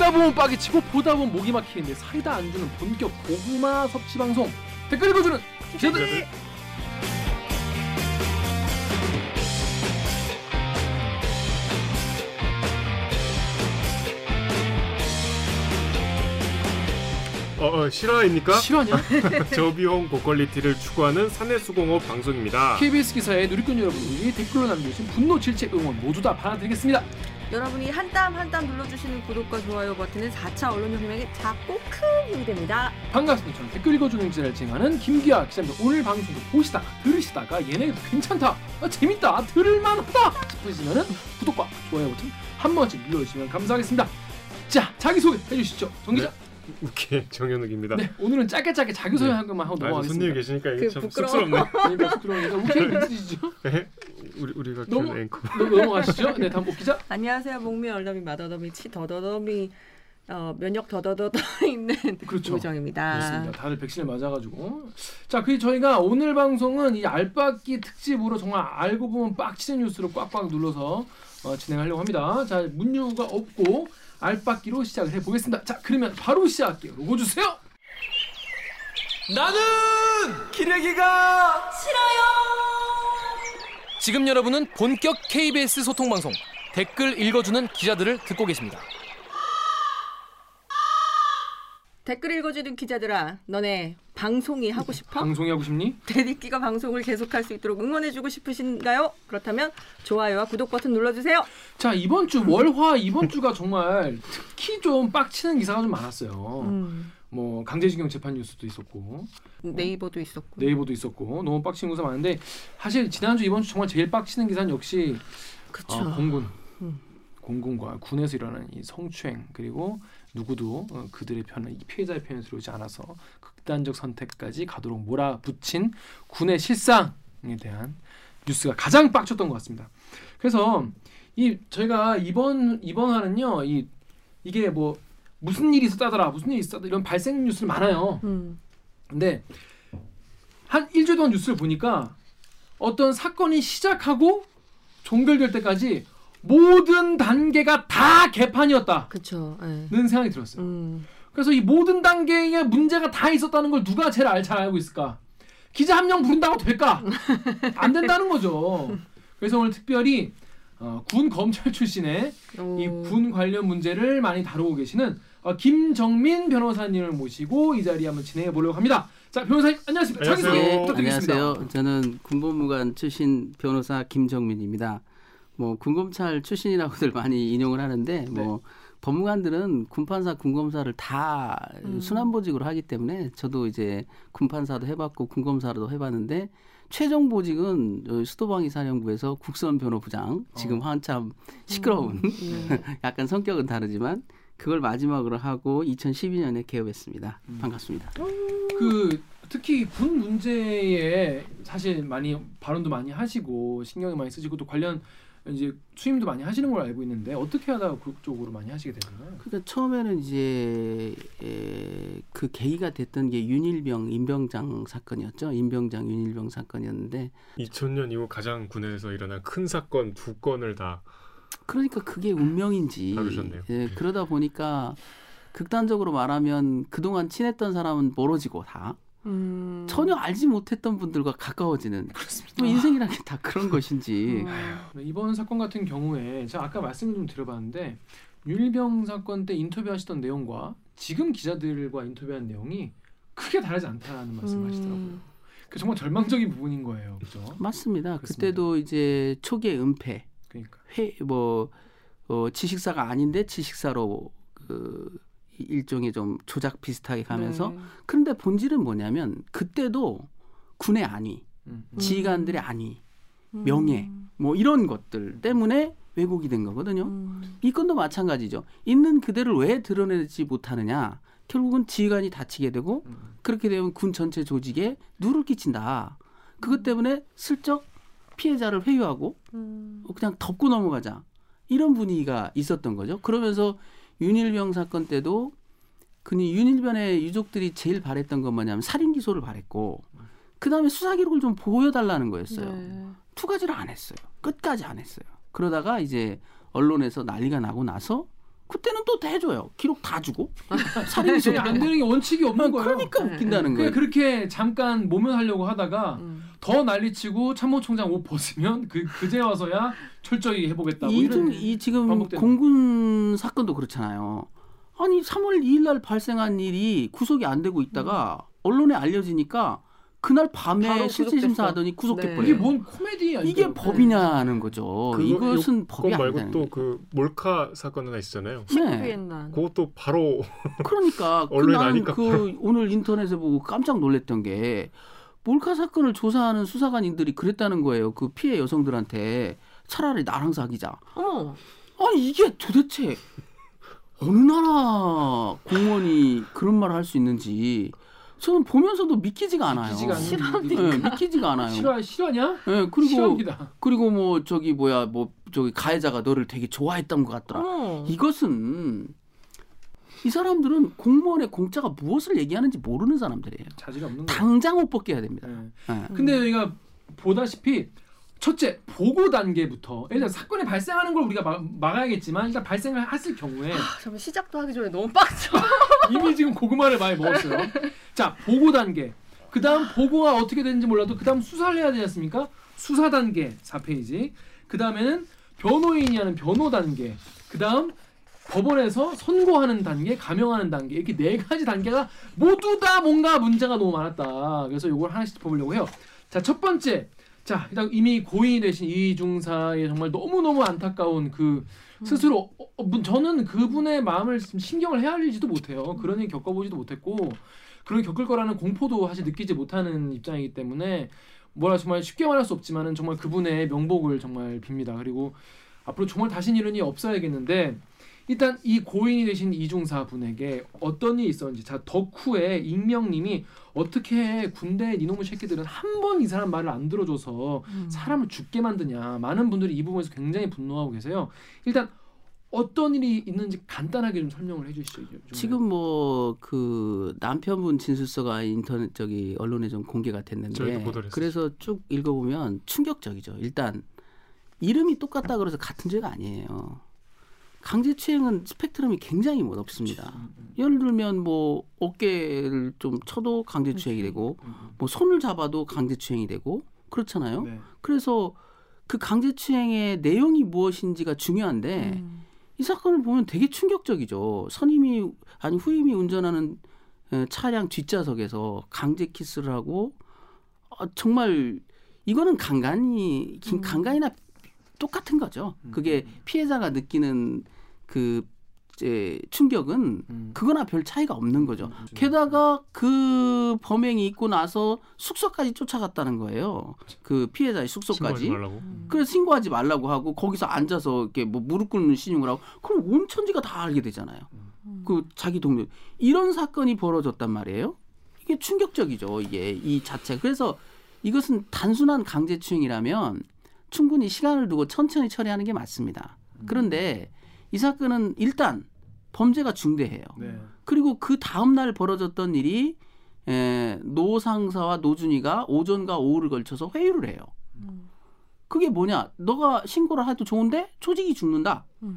듣다 보면 빡이 치고 보다 보면 목이 막히는데 사이다 안 주는 본격 고구마 섭취 방송 댓글 읽어주는 기자들 어, 어 실화입니까? 실화냐? 저비용 고퀄리티를 추구하는 사내수공업 방송입니다. KBS 기사에 누리꾼 여러분들이 댓글로 남겨주신 분노 질책 응원 모두 다 받아드리겠습니다 여러분이 한 땀 한 땀 눌러주시는 구독과 좋아요 버튼은 4차 언론혁명에 작고 큰 힘이 됩니다. 반갑습니다 저는 댓글 읽어주는 기자를 진행하는 김기아 기자입니다 오늘 방송도 보시다가 들으시다가 얘네도 괜찮다 아, 재밌다 들을만하다 싶으시면은 구독과 좋아요 버튼 한 번씩 눌러주시면 감사하겠습니다 자 자기소개 해주시죠 정 기자 오케이 정현욱입니다. 네, 오늘은 짧게 짧게 자기 소개 네. 한 것만 하고 아, 넘어가겠습니다. 손님 계시니까 이게 그 참 부끄러워. 쑥스럽네. 그러니까 부끄러우니까 오케이 괜찮으시죠? 에? 우리 우리가 너무- 키우는 앵커. 넘- 넘어가시죠. 네, 다음 복 기자. 안녕하세요. 목미 얼더미 마더더미 치 더더더미 어, 면역 더더더더 있는 그렇죠. 우정입니다. 그렇습니다. 다들 백신을 맞아가지고 자, 그 저희가 오늘 방송은 이 알바기 특집으로 정말 알고 보면 빡치는 뉴스를 꽉꽉 눌러서 어, 진행하려고 합니다. 자, 문유가 없고 알바기로 시작을 해보겠습니다. 자, 그러면 바로 시작할게요. 로고 주세요. 나는 기레기가 싫어요. 지금 여러분은 본격 KBS 소통 방송 댓글 읽어주는 기자들을 듣고 계십니다. 댓글 읽어주는 기자들아, 너네 방송이 하고 싶어? 방송이 하고 싶니? 대디끼가 방송을 계속할 수 있도록 응원해주고 싶으신가요? 그렇다면 좋아요와 구독 버튼 눌러주세요. 자 이번 주 월화 이번 주가 정말 특히 좀 빡치는 기사가 좀 많았어요. 음, 뭐 강제징용 재판 뉴스도 있었고 네이버도 있었고. 네이버도 있었고 너무 빡치는 기사 많은데 사실 지난주 이번 주 정말 제일 빡치는 기사는 역시 그쵸. 어, 공군 음. 공군과 군에서 일어나는 이 성추행 그리고 누구도 어, 그들의 편을 이 피해자의 편에 들어오지 않아서 극단적 선택까지 가도록 몰아붙인 군의 실상에 대한 뉴스가 가장 빡쳤던 것 같습니다. 그래서 이 저희가 이번 이번 화는요 이 이게 뭐 무슨 일이 있었다더라 무슨 일이 있었다 이런 발생 뉴스를 많아요. 음. 근데 한 일주일 동안 뉴스를 보니까 어떤 사건이 시작하고 종결될 때까지 모든 단계가 다 개판이었다는 그쵸. 예. 생각이 들었어요. 음. 그래서 이 모든 단계에 문제가 다 있었다는 걸 누가 제일 알, 잘 알고 있을까? 기자 한 명 부른다고 될까? 안 된다는 거죠. 그래서 오늘 특별히 어, 군 검찰 출신의 이 오. 군 관련 문제를 많이 다루고 계시는 어, 김정민 변호사님을 모시고 이 자리에 한번 진행해 보려고 합니다. 자, 변호사님 안녕하십니까? 안녕하세요. 자기소개 네, 부탁드리겠습니다. 안녕하세요. 저는 군법무관 출신 변호사 김정민입니다. 뭐 군검찰 출신이라고들 많이 인용을 하는데 네. 뭐 법무관들은 군판사, 군검사를 다 음. 순환보직으로 하기 때문에 저도 이제 군판사도 해봤고 군검사도 해봤는데 최종 보직은 수도방위 사령부에서 국선 변호부장 지금 어. 한참 시끄러운 예. 약간 성격은 다르지만 그걸 마지막으로 하고 2012년에 개업했습니다. 음. 반갑습니다. 그 특히 군 문제에 사실 많이 발언도 많이 하시고 신경을 많이 쓰시고 또 관련 이제 수임도 많이 하시는 걸 알고 있는데 어떻게 하다가 그쪽으로 많이 하시게 되나요? 그러니까 처음에는 이제 에, 그 계기가 됐던 게 윤일병 임병장 사건이었죠. 임병장 윤일병 사건이었는데 2000년 이후 가장 군에서 일어난 큰 사건 두 건을 다 그러니까 그게 운명인지 다루셨네요. 예, 그러다 보니까 극단적으로 말하면 그동안 친했던 사람은 멀어지고 다 음. 전혀 알지 못했던 분들과 가까워지는 뭐 인생이라는 게 다 그런 것인지 음. 네, 이번 사건 같은 경우에 제가 아까 말씀을 좀 드려봤는데 윤일병 사건 때 인터뷰하시던 내용과 지금 기자들과 인터뷰한 내용이 크게 다르지 않다는 말씀을 하시더라고요. 음. 그 정말 절망적인 부분인 거예요, 그죠? 맞습니다. 그렇습니다. 그때도 이제 초기에 은폐 그러니까 회뭐 어, 지식사가 아닌데 지식사로 그 일종의 좀 조작 비슷하게 가면서 네. 그런데 본질은 뭐냐면 그때도 군의 안위, 음, 음. 지휘관들의 안위, 음. 명예 뭐 이런 것들 때문에 왜곡이 된 거거든요. 음. 이 건도 마찬가지죠. 있는 그대를 왜 드러내지 못하느냐? 결국은 지휘관이 다치게 되고 음. 그렇게 되면 군 전체 조직에 누를 끼친다. 그것 때문에 슬쩍 피해자를 회유하고 음. 어, 그냥 덮고 넘어가자 이런 분위기가 있었던 거죠. 그러면서 윤일병 사건 때도 그니 윤일변의 유족들이 제일 바랬던 건 뭐냐면 살인 기소를 바랬고 그 다음에 수사 기록을 좀 보여달라는 거였어요. 네. 두 가지를 안 했어요. 끝까지 안 했어요. 그러다가 이제 언론에서 난리가 나고 나서 그때는 또다 해줘요. 기록 다 주고 살인 기소 안 되는 게 원칙이 없는 거예요. 그러니까 네. 웃긴다는 거예요. 그렇게 잠깐 모면하려고 하다가 음. 더 난리치고 참모총장 옷 벗으면 그 그제 와서야 철저히 해보겠다고 이중 이런 이 지금 반복되는 공군 사건도 그렇잖아요. 아니 3월 2일 날 발생한 일이 구속이 안 되고 있다가 언론에 알려지니까 그날 밤에 바로 실질. 심사하더니 구속돼 네. 이게 뭔 코미디 아니죠? 이게 법이냐는 거죠. 그거- 이것은 그거 법이 말고 아니다는 또. 그 몰카 사건 하나 있잖아요. 네. 그것도 바로 그러니까 그 언론에 나는 나니까 그 오늘 인터넷에 보고 깜짝 놀랐던 게 몰카 사건을 조사하는 수사관인들이 그랬다는 거예요. 그 피해 여성들한테 차라리 나랑 사귀자. 어머. 아니 이게 도대체 어느 나라 공무원이 그런 말을 할 수 있는지 저는 보면서도 믿기지가 않아요. 믿기지가 실화입니까? 네, 믿기지가 않아요. 실화 실화냐? 네, 그리고 실화입니다. 그리고 뭐 저기 뭐야 뭐 저기 가해자가 너를 되게 좋아했던 것 같더라. 어머. 이것은 이 사람들은 공무원의 공짜가 무엇을 얘기하는지 모르는 사람들이에요. 자질이 없는 거예요. 당장 옷 벗겨야 됩니다. 네. 네. 근데 저희가 보다시피 첫째 보고 단계부터 일단 사건이 발생하는 걸 우리가 막, 막아야겠지만 일단 발생을 했을 경우에 아, 시작도 하기 전에 너무 빡쳐. 이미 지금 고구마를 많이 먹었어요. 자 보고 단계. 그 다음 보고가 어떻게 되는지 몰라도 그 다음 수사를 해야 되지 않습니까? 수사 단계 4페이지. 그 다음에는 변호인이 하는 변호 단계. 그 다음 법원에서 선고하는 단계, 감형하는 단계 이렇게 네 가지 단계가 모두 다 뭔가 문제가 너무 많았다. 그래서 이걸 하나씩 짚어보려고 해요. 자 첫 번째, 자 일단 이미 고인이 되신 이중사의 정말 너무 너무 안타까운 그 스스로 어, 어, 문- 저는 그분의 마음을 좀 신경을 헤아리지도 못해요. 그런 일 겪어보지도 못했고 그런 겪을 거라는 공포도 사실 느끼지 못하는 입장이기 때문에 뭐라 정말 쉽게 말할 수 없지만은 정말 그분의 명복을 정말 빕니다. 그리고 앞으로 정말 다신 이런 일이 없어야겠는데 일단 이 고인이 되신 이중사 분에게 어떤 일이 있었는지 자 덕후의 익명님이 어떻게 군대 이놈의 새끼들은 한 번 이 사람 말을 안 들어줘서 음. 사람을 죽게 만드냐 많은 분들이 이 부분에서 굉장히 분노하고 계세요. 일단 어떤 일이 있는지 간단하게 좀 설명을 해주시죠. 좀. 지금 뭐 그 남편분 진술서가 인터넷 저기 언론에 좀 공개가 됐는데. 그래서 쭉 읽어보면 충격적이죠. 일단 이름이 똑같다 그래서 같은 죄가 아니에요. 강제 추행은 스펙트럼이 굉장히 뭐 넓습니다. 음, 음, 예를 들면 뭐 어깨를 좀 쳐도 강제 추행이 되고 음, 뭐 손을 잡아도 강제 추행이 되고 그렇잖아요. 음. 네. 그래서 그 강제 추행의 내용이 무엇인지가 중요한데 음. 이 사건을 보면 되게 충격적이죠. 선임이 아니 후임이 운전하는 에, 차량 뒷좌석에서 강제 키스를 하고 어, 정말 이거는 간간히 긴- 음. 간간이나 똑같은 거죠. 음. 그게 피해자가 느끼는 그 이제 충격은 음. 그거나 별 차이가 없는 거죠. 음, 음. 게다가 그 범행이 있고 나서 숙소까지 쫓아갔다는 거예요. 그 피해자의 숙소까지. 신고하지 말라고. 음. 그래서 신고하지 말라고 하고 거기서 앉아서 이렇게 뭐 무릎 꿇는 신용을 하고 그럼 온 천지가 다 알게 되잖아요. 음. 그 자기 동료 이런 사건이 벌어졌단 말이에요. 이게 충격적이죠. 이게 이 자체. 그래서 이것은 단순한 강제추행이라면 충분히 시간을 두고 천천히 처리하는 게 맞습니다. 그런데 이 사건은 일단 범죄가 중대해요. 네. 그리고 그 다음 날 벌어졌던 일이 에, 노 상사와 노 준위가 오전과 오후를 걸쳐서 회유를 해요. 음. 그게 뭐냐? 너가 신고를 해도 좋은데 조직이 죽는다. 음.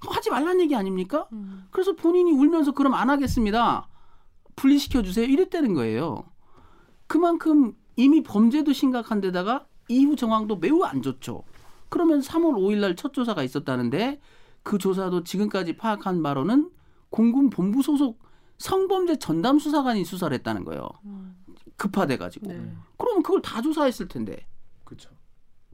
하지 말란 얘기 아닙니까? 음. 그래서 본인이 울면서 그럼 안 하겠습니다. 분리시켜 주세요. 이랬다는 거예요. 그만큼 이미 범죄도 심각한 데다가 이후 정황도 매우 안 좋죠. 그러면 3월 5일 날 첫 조사가 있었다는데 그 조사도 지금까지 파악한 바로는 공군 본부 소속 성범죄 전담 수사관이 수사를 했다는 거예요. 음. 급파돼 가지고. 네. 그러면 그걸 다 조사했을 텐데. 그렇죠.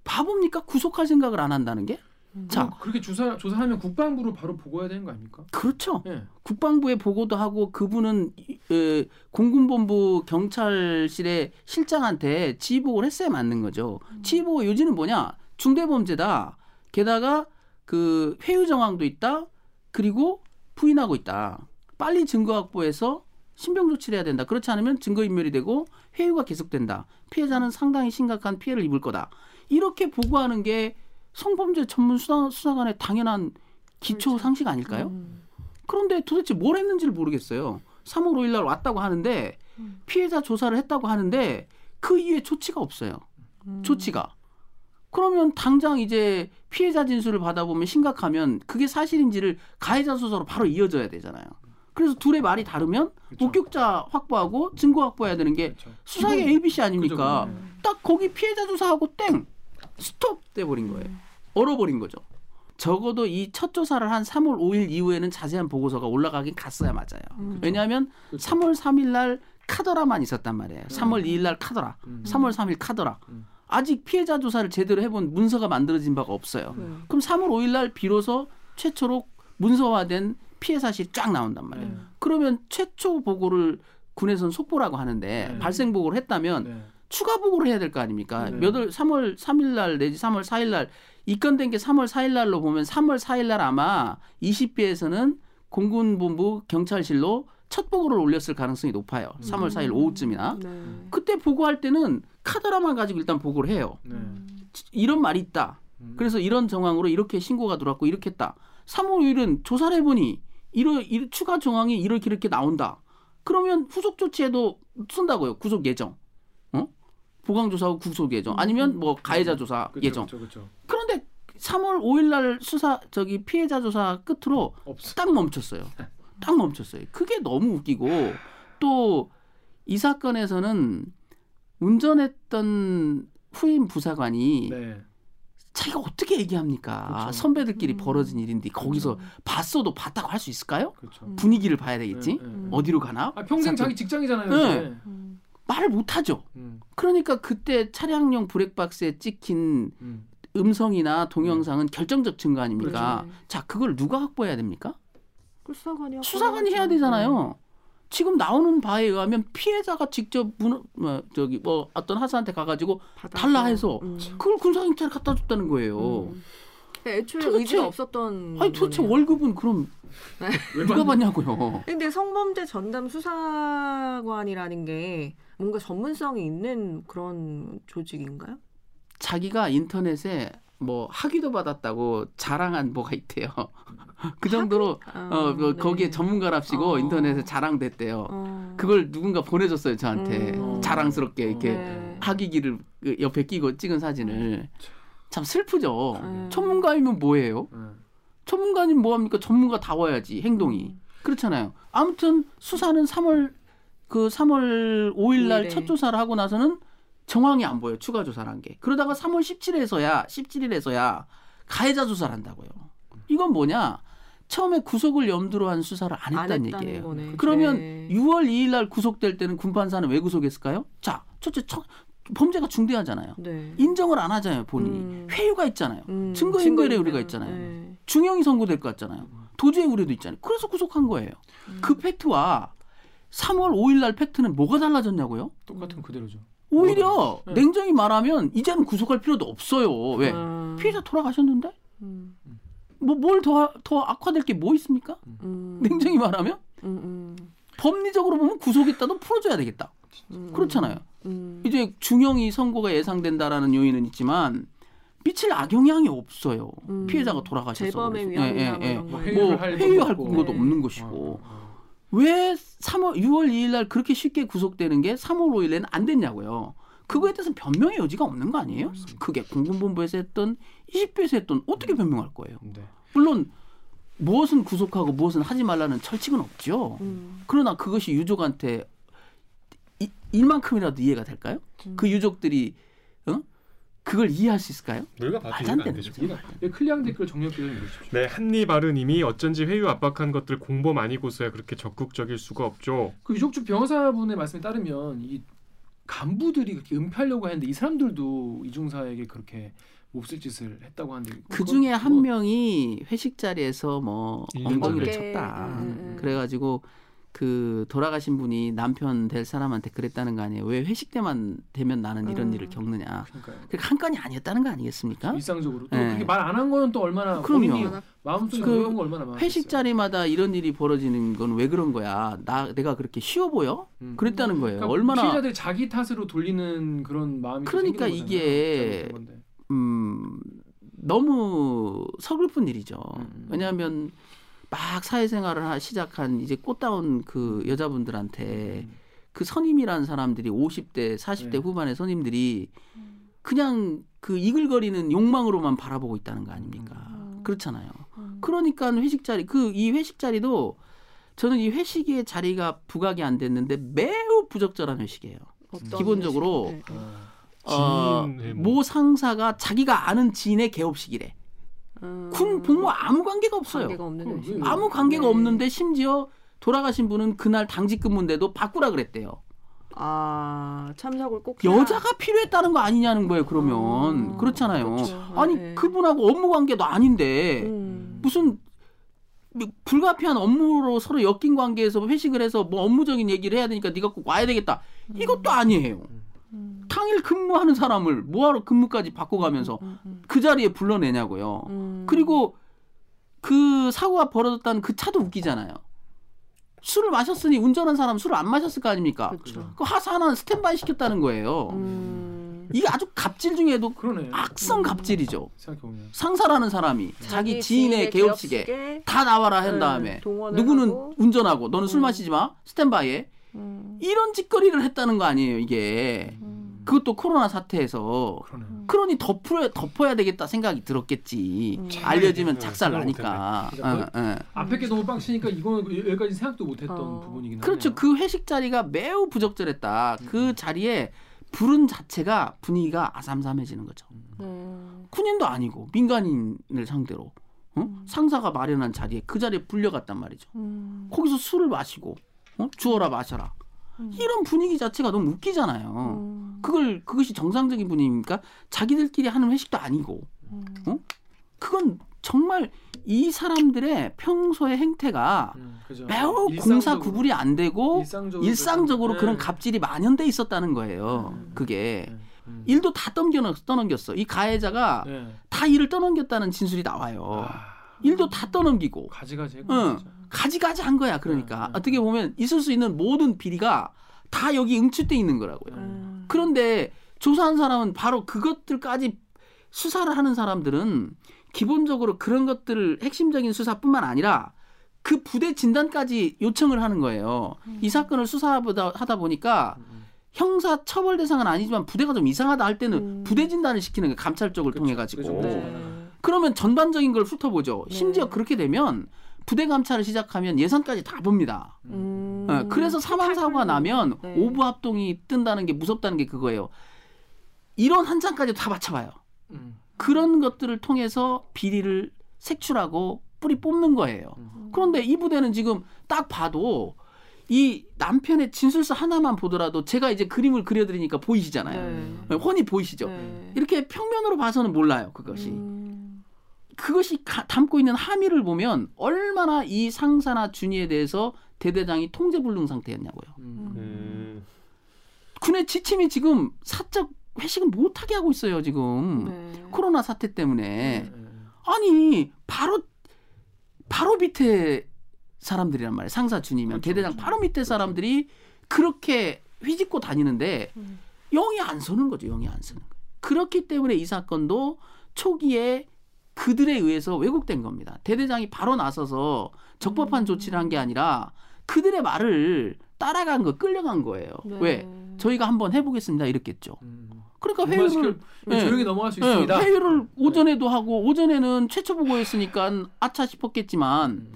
바보입니까? 구속할 생각을 안 한다는 게? 음. 자, 그렇게 조사 조사하면 국방부로 바로 보고해야 되는 거 아닙니까? 그렇죠. 예. 국방부에 보고도 하고 그분은 이- 에, 공군본부 경찰실의 실장한테 지휘보고를 했어야 맞는 거죠. 지휘보고 요지는 뭐냐? 중대범죄다. 게다가 그 회유 정황도 있다. 그리고 부인하고 있다. 빨리 증거 확보해서 신병 조치를 해야 된다. 그렇지 않으면 증거 인멸이 되고 회유가 계속된다. 피해자는 상당히 심각한 피해를 입을 거다. 이렇게 보고하는 게 성범죄 전문 수사, 수사관의 당연한 기초 그렇죠. 상식 아닐까요? 음. 그런데 도대체 뭘 했는지를 모르겠어요. 3월 5일 날 왔다고 하는데 음. 피해자 조사를 했다고 하는데 그 이후에 조치가 없어요. 음. 조치가. 그러면 당장 이제 피해자 진술을 받아보면 심각하면 그게 사실인지를 가해자 수사로 바로 이어져야 되잖아요. 그래서 둘의 말이 다르면 그쵸. 목격자 확보하고 증거 확보해야 되는 게 그렇죠. 수사의 ABC 아닙니까? 그죠, 딱 거기 피해자 조사하고 땡 스톱 돼버린 거예요. 얼어버린 거죠. 적어도 이 첫 조사를 한 3월 5일 이후에는 자세한 보고서가 올라가긴 갔어야 맞아요. 음. 왜냐하면 그렇죠. 3월 3일 날 카더라만 있었단 말이에요. 3월 2일 날 카더라, 음. 3월 3일 카더라. 음. 아직 피해자 조사를 제대로 해본 문서가 만들어진 바가 없어요. 네. 그럼 3월 5일 날 비로소 최초로 문서화된 피해 사실이 쫙 나온단 말이에요. 네. 그러면 최초 보고를 군에서는 속보라고 하는데 네. 발생 보고를 했다면 네. 추가 보고를 해야 될 거 아닙니까? 네. 몇월 3월 3일 날 내지 3월 4일 날 입건된 게 3월 4일 날로 보면 3월 4일 날 아마 20비에서는 공군본부 경찰실로 첫 보고를 올렸을 가능성이 높아요. 3월 4일 오후쯤이나. 네. 그때 보고할 때는 카더라만 가지고 일단 보고를 해요. 네. 이런 말이 있다. 음. 그래서 이런 정황으로 이렇게 신고가 들어왔고 이렇게 했다. 3월 5일은 조사를 해보니 이러, 이 추가 정황이 이렇게 이렇게 나온다. 그러면 후속 조치에도 쓴다고요. 구속 예정. 어? 보강 조사하고 구속 예정. 아니면 뭐 가해자 조사 그쵸, 예정. 그쵸, 그쵸. 그런데 3월 5일 날 수사 저기 피해자 조사 끝으로 없어. 딱 멈췄어요. 딱 멈췄어요. 그게 너무 웃기고 또 이 사건에서는 운전했던 후임 부사관이 네. 자기가 어떻게 얘기합니까? 그렇죠. 선배들끼리 음. 벌어진 일인데 거기서 봤어도 봤다고 할 수 있을까요? 그렇죠. 음. 분위기를 봐야 되겠지. 네, 네. 어디로 가나? 아, 평생 사건- 자기 직장이잖아요. 네. 음. 말을 못 하죠. 음, 그러니까 그때 차량용 브렉박스에 찍힌 음. 음성이나 동영상은 결정적 증거 아닙니까? 그렇죠. 자, 그걸 누가 확보해야 됩니까? 그 수사관이 수사관이 해야 되잖아요. 지금 나오는 바에 의하면 피해자가 직접 문, 뭐, 저기 뭐 어떤 하사한테 가가지고 받아서. 달라 해서 음. 그걸 군사경찰에 갖다 줬다는 거예요. 음. 애초에 도대체- 의지가 없었던 아니 도대체 거네요. 월급은 그럼 왜 누가 받냐고요? 근데 성범죄 전담 수사관이라는 게 뭔가 전문성이 있는 그런 조직인가요? 자기가 인터넷에 뭐 학위도 받았다고 자랑한 뭐가 있대요. 그 정도로 아, 어, 그 네. 거기에 전문가랍시고 어. 인터넷에 자랑됐대요. 어. 그걸 누군가 보내줬어요 저한테 음. 자랑스럽게 이렇게 네. 학위기를 그 옆에 끼고 찍은 사진을 참 슬프죠. 음. 전문가이면 뭐예요? 네. 전문가님 뭐합니까? 전문가다워야지 행동이 음. 그렇잖아요. 아무튼 수사는 3월 그 3월 5일 날 오일에. 첫 조사를 하고 나서는 정황이 안 보여요. 추가 조사를 한 게. 그러다가 3월 17일에서야 17일에서야 가해자 조사를 한다고요. 이건 뭐냐? 처음에 구속을 염두로 한 수사를 안안 했다는 했다는 얘기예요. 거네. 그러면 네. 6월 2일 날 구속될 때는 군판사는 왜 구속했을까요? 자, 첫째 첫, 범죄가 중대하잖아요. 네. 인정을 안 하잖아요, 본인이. 음. 회유가 있잖아요. 음, 증거인멸의 증거인멸. 우리가 있잖아요. 네. 중형이 선고될 것 같잖아요. 도주의 우려도 있잖아요. 그래서 구속한 거예요. 음. 그 팩트와 3월 5일 날 팩트는 뭐가 달라졌냐고요? 똑같은 그대로죠. 오히려 네. 냉정히 말하면 이제는 구속할 필요도 없어요. 왜? 음. 피해자 돌아가셨는데? 음. 뭐뭘 더 더 악화될 게 뭐 있습니까? 음. 냉정히 말하면 음, 음. 법리적으로 보면 구속했다도 풀어줘야 되겠다. 음. 그렇잖아요. 음. 이제 중형이 선고가 예상된다라는 요인은 있지만 미칠 악영향이 없어요. 음. 피해자가 돌아가셔서 재범의. 예, 위험이나 예, 뭐 예. 거. 뭐뭐할 회유할 것도 네. 없는 어, 것이고 어. 왜 3월 6월 2일 날 그렇게 쉽게 구속되는 게 3월 5일에는 안 됐냐고요. 그거에 대해서는 변명의 여지가 없는 거 아니에요? 그게 공군본부에서 했던 20배에서 했던 어떻게 변명할 거예요? 네. 물론 무엇은 구속하고 무엇은 하지 말라는 철칙은 없죠. 음. 그러나 그것이 유족한테 이, 일만큼이라도 이해가 될까요? 음. 그 유족들이 어? 그걸 이해할 수 있을까요? 말도 이해가 안 되죠. 네, 클리앙 댓글 정렬 기좀 해주십시오. 네, 한니바르님이 어쩐지 회유 압박한 것들 공범 아니고서야 그렇게 적극적일 수가 없죠. 그 유족 측 변호사분의 말씀에 따르면 이 간부들이 그렇게 은폐하려고 했는데 이 사람들도 이중사에게 그렇게 몹쓸 짓을 했다고 하는데 그 중에 한 뭐- 명이 회식 자리에서 뭐 엉덩이를 전에. 쳤다. 음. 그래가지고 그 돌아가신 분이 남편 될 사람한테 그랬다는 거 아니에요? 왜 회식 때만 되면 나는 이런 음. 일을 겪느냐? 그러니까요. 그러니까 한 건이 아니었다는 거 아니겠습니까? 일상적으로 또 네. 그렇게 말 안 한 거는 또 얼마나 그럼요. 마음속에 그 얼마나 많았겠어요. 회식 자리마다 이런 일이 벌어지는 건 왜 그런 거야? 나 내가 그렇게 쉬워 보여? 음. 그랬다는 거예요. 그러니까 얼마나 피해자들이 자기 탓으로 돌리는 그런 마음이 또 그러니까 이게. 음 너무 서글픈 일이죠. 음. 왜냐하면 막 사회생활을 하- 시작한 이제 꽃다운 그 여자분들한테 음. 그 선임이라는 사람들이 50대, 40대 네. 후반의 선임들이 그냥 그 이글거리는 욕망으로만 바라보고 있다는 거 아닙니까? 음. 그렇잖아요. 음. 그러니까 회식 자리 그 이 회식 자리도 저는 이 회식의 자리가 부각이 안 됐는데 매우 부적절한 회식이에요. 어떤 기본적으로 회식? 네, 네. 어, 지인의 뭐- 모 상사가 자기가 아는 지인의 개업식이래. 음. 군 복무 아무 관계가 없어요. 관계가 회식. 왜- 아무 관계가 네. 없는데 심지어 돌아가신 분은 그날 당직 근무인데도 바꾸라 그랬대요. 아 참석을 꼭. 여자가 필요했다는 거 아니냐는 거예요. 그러면 음, 그렇잖아요. 그렇죠. 아니 네. 그분하고 업무 관계도 아닌데 음. 무슨 뭐 불가피한 업무로 서로 엮인 관계에서 회식을 해서 뭐 업무적인 얘기를 해야 되니까 네가 꼭 와야 되겠다. 이것도 아니에요. 음. 당일 근무하는 사람을 뭐하러 근무까지 바꿔가면서 음, 음, 그 자리에 불러내냐고요. 음. 그리고 그 사고가 벌어졌다는 그 차도 웃기잖아요. 술을 마셨으니 운전한 사람 술을 안 마셨을 거 아닙니까? 그렇죠. 그 하사 하나는 스탠바이 시켰다는 거예요. 음. 이게 아주 갑질 중에도 그러네. 악성 갑질이죠. 생각해 보면. 상사라는 사람이 자기 지인의 개업식에 다 나와라 한 네, 다음에 누구는 하고. 운전하고 너는 술 음. 마시지 마 스탠바이에 음. 이런 짓거리를 했다는 거 아니에요 이게 음. 그것도 코로나 사태에서 그러네. 그러니 덮어야, 덮어야 되겠다 생각이 들었겠지 음. 알려지면 네, 작살 나니까. 어, 어. 앞에 게 너무 빡치니까 이거는 여기까지 생각도 못했던 어. 부분이긴 하네요. 그렇죠 그 회식 자리가 매우 부적절했다 음. 그 자리에 부른 자체가 분위기가 아삼삼해지는 거죠 음. 군인도 아니고 민간인을 상대로 어? 음. 상사가 마련한 자리에 그 자리에 불려갔단 말이죠 음. 거기서 술을 마시고 어? 주어라 마셔라 음. 이런 분위기 자체가 너무 웃기잖아요. 음. 그걸 그것이 정상적인 분위기입니까? 자기들끼리 하는 회식도 아니고 음. 어? 그건 정말 이 사람들의 평소의 행태가 음. 매우 일상적으로- 공사 구분이 안 되고 일상적으로, 일상적으로 네. 그런 갑질이 만연돼 있었다는 거예요. 음. 그게 네. 음. 일도 다 떠넘겨 떠넘겼어. 이 가해자가 네. 다 일을 떠넘겼다는 진술이 나와요. 아, 일도 다 떠넘기고 가지가지 했고 응. 가지가지 한 거야. 그러니까 네, 네. 어떻게 보면 있을 수 있는 모든 비리가 다 여기 응축돼 있는 거라고요. 음. 그런데 조사한 사람은 바로 그것들까지 수사를 하는 사람들은 기본적으로 그런 것들을 핵심적인 수사뿐만 아니라 그 부대 진단까지 요청을 하는 거예요. 이 사건을 수사하다 하다 보니까 음. 형사 처벌 대상은 아니지만 부대가 좀 이상하다 할 때는 음. 부대 진단을 시키는 거예요. 감찰 쪽을. 통해 가지고. 네. 그러면 전반적인 걸 훑어보죠. 네. 심지어 그렇게 되면 부대 감찰을 시작하면 예산까지 다 봅니다. 음. 예, 그래서 사망 사고가 나면 네. 오부 합동이 뜬다는 게 무섭다는 게 그거예요. 이런 한 장까지 다 맞춰봐요. 음. 그런 것들을 통해서 비리를 색출하고 뿌리 뽑는 거예요. 음. 그런데 이 부대는 지금 딱 봐도 이 남편의 진술서 하나만 보더라도 제가 이제 그림을 그려드리니까 보이시잖아요. 네. 훤히 보이시죠? 네. 이렇게 평면으로 봐서는 몰라요. 그것이. 음. 그것이 가- 담고 있는 함의를 보면 얼마나 이 상사나 준이에 대해서 대대장이 통제불능 상태였냐고요. 음. 음. 군의 지침이 지금 사적 회식을 못하게 하고 있어요. 지금 네. 코로나 사태 때문에. 네. 아니 바로 바로 밑에 사람들이란 말이에요. 상사 준이면 그렇죠, 대대장 그렇죠. 바로 밑에 사람들이 그렇게 휘짓고 다니는데 음. 영이 안 서는 거죠. 영이 안 서는 거예요. 그렇기 때문에 이 사건도 초기에 그들에 의해서 왜곡된 겁니다. 대대장이 바로 나서서 적법한 음. 조치를 한 게 아니라 그들의 말을 따라간 거, 끌려간 거예요. 네. 왜? 저희가 한번 해보겠습니다. 이랬겠죠. 음. 그러니까 무마시킬- 회의를 네, 예. 조용히 넘어갈 수 예, 있습니다. 회의를 오전에도 하고 오전에는 최초 보고였으니까 아차 싶었겠지만 음.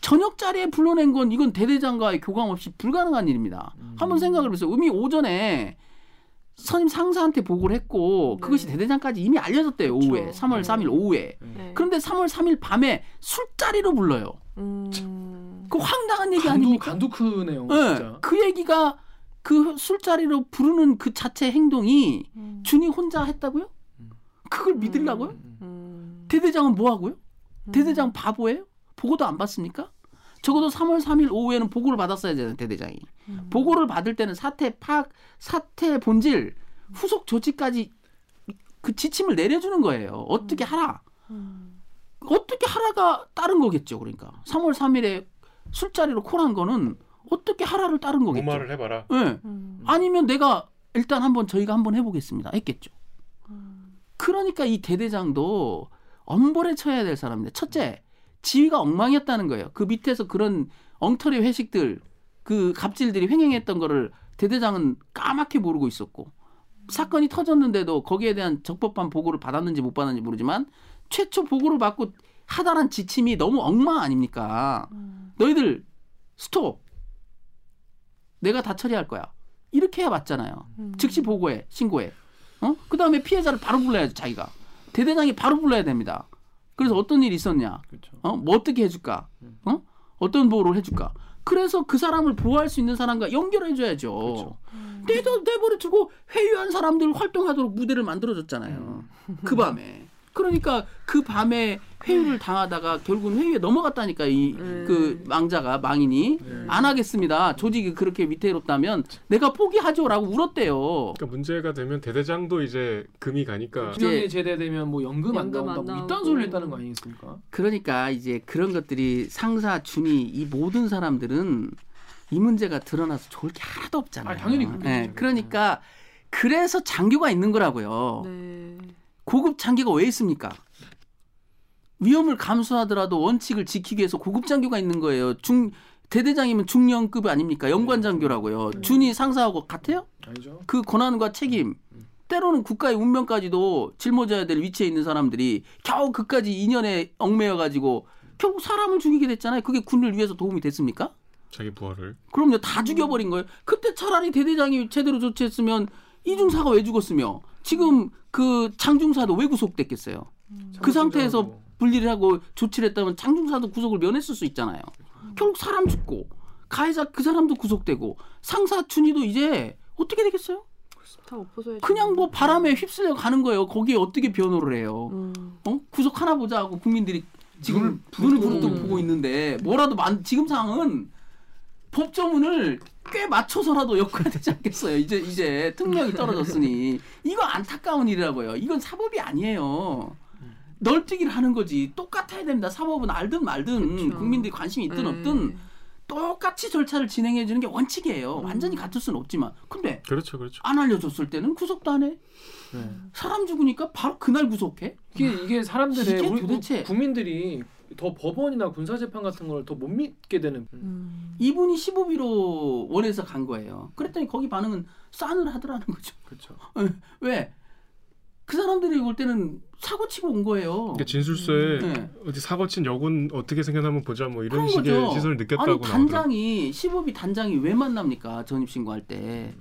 저녁 자리에 불러낸 건 이건 대대장과의 교감 없이 불가능한 일입니다. 음. 한번 생각을 해보세요. 이미 오전에 선임 상사한테 보고를 했고 네. 그것이 대대장까지 이미 알려졌대요. 오후에 그렇죠. 3월 네. 3일 오후에. 네. 그런데 3월 3일 밤에 술자리로 불러요. 음. 그 황당한 얘기 간두 아닙니까? 간두 크네요. 예, 진짜. 그 얘기가 그 술자리로 부르는 그 자체 행동이 음. 준이 혼자 했다고요? 음. 그걸 믿으려고요? 음. 음. 대대장은 뭐 하고요? 음. 대대장 바보예요? 보고도 안 받습니까? 적어도 3월 3일 오후에는 보고를 받았어야 되는 대대장이. 음. 보고를 받을 때는 사태 파악, 사태 본질, 후속 조치까지 그 지침을 내려주는 거예요. 어떻게 하라. 음. 어떻게 하라가 따른 거겠죠. 그러니까 3월 3일에 술자리로 콜한 거는 어떻게 하라를 따른 거겠죠. 무마를 해봐라. 예. 음. 아니면 내가 일단 한번 저희가 한번 해보겠습니다. 했겠죠. 음. 그러니까 이 대대장도 엄벌에 쳐야 될 사람인데 첫째 지위가 엉망이었다는 거예요. 그 밑에서 그런 엉터리 회식들 그 갑질들이 횡행했던 거를 대대장은 까맣게 모르고 있었고 사건이 터졌는데도 거기에 대한 적법한 보고를 받았는지 못 받았는지 모르지만 최초 보고를 받고 하달한 지침이 너무 엉망 아닙니까? 너희들 스톱. 내가 다 처리할 거야. 이렇게 해봤잖아요. 음. 즉시 보고해, 신고해. 어? 그 다음에 피해자를 바로 불러야지 자기가. 대대장이 바로 불러야 됩니다. 그래서 어떤 일이 있었냐? 그렇죠. 어? 뭐 어떻게 해줄까? 어? 어떤 보호를 해줄까? 그래서 그 사람을 보호할 수 있는 사람과 연결해줘야죠. 그렇죠. 내도 내버려 두고 회유한 사람들 활동하도록 무대를 만들어줬잖아요. 그 밤에. 그러니까 그 밤에 회유를 당하다가 결국은 회유에 넘어갔다니까 이 음. 그 망자가 망인이 네. 안 하겠습니다. 조직이 그렇게 위태롭다면 내가 포기하죠라고 울었대요. 그러니까 문제가 되면 대대장도 이제 금이 가니까 이제- 제대되면 뭐 연금 안 연금 안 나온다 뭐 이딴. 소리를 했다는 거 아니겠습니까? 그러니까 이제 그런 것들이 상사 준이 이 모든 사람들은 이 문제가 드러나서 좋을 게 하나도 없잖아요. 아, 당연히 그렇겠죠. 예, 그러니까 그래서 장교가 있는 거라고요. 네. 고급 장교가 왜 있습니까? 위험을 감수하더라도 원칙을 지키기 위해서 고급 장교가 있는 거예요. 중 대대장이면 중령급 아닙니까? 연관 장교라고요. 준이 상사하고 같아요? 아니죠. 그 권한과 책임 때로는 국가의 운명까지도 짊어져야 될 위치에 있는 사람들이 겨우 그까지 인연에 얽매여 가지고 결국 사람을 죽이게 됐잖아요. 그게 군을 위해서 도움이 됐습니까? 자기 부하를 그럼요 다 죽여버린 거예요. 그때 차라리 대대장이 제대로 조치했으면 이중사가 왜 죽었으며 지금 그 장중사도 왜 구속됐겠어요? 그 상태에서 분리를 하고 조치를 했다면 장중사도 구속을 면했을 수 있잖아요. 결국 사람 죽고 가해자 그 사람도 구속되고 상사 춘희도 이제 어떻게 되겠어요? 그냥 뭐 바람에 휩쓸려 가는 거예요. 거기에 어떻게 변호를 해요? 음. 어? 구속 하나 보자 하고 국민들이 지금 눈을 부릅뜨고 음. 보고 있는데 뭐라도 만, 지금 상황은 법조문을 꽤 맞춰서라도 엮어야 되지 않겠어요. 이제 이제 특명이 떨어졌으니 이거 안타까운 일이라고요. 이건 사법이 아니에요. 널뛰기를 하는 거지. 똑같아야 됩니다. 사법은 알든 말든 그렇죠. 국민들이 관심이 있든 네. 없든 똑같이 절차를 진행해 주는 게 원칙이에요. 음. 완전히 같을 수는 없지만. 근데 그렇죠 그렇죠 안 알려줬을 때는 구속도 안 해. 네. 사람 죽으니까 바로 그날 구속해. 이게 이게 사람들의 이게 도대체- 국민들이 더 법원이나 군사 재판 같은 걸 더 못 믿게 되는 음. 이분이 15비로 원해서 간 거예요. 그랬더니 거기 반응은 싸늘하더라는 거죠. 그렇죠. 왜? 그 사람들이 올 때는 사고 치고 온 거예요. 그러니까 진술서에 네. 어디 사고 친 여군 어떻게 생겼나 한번 보자 뭐 이런 식의 거죠. 시선을 느꼈다고 아니 나오더라고요. 단장이 15비 단장이 왜 만납니까? 전입 신고할 때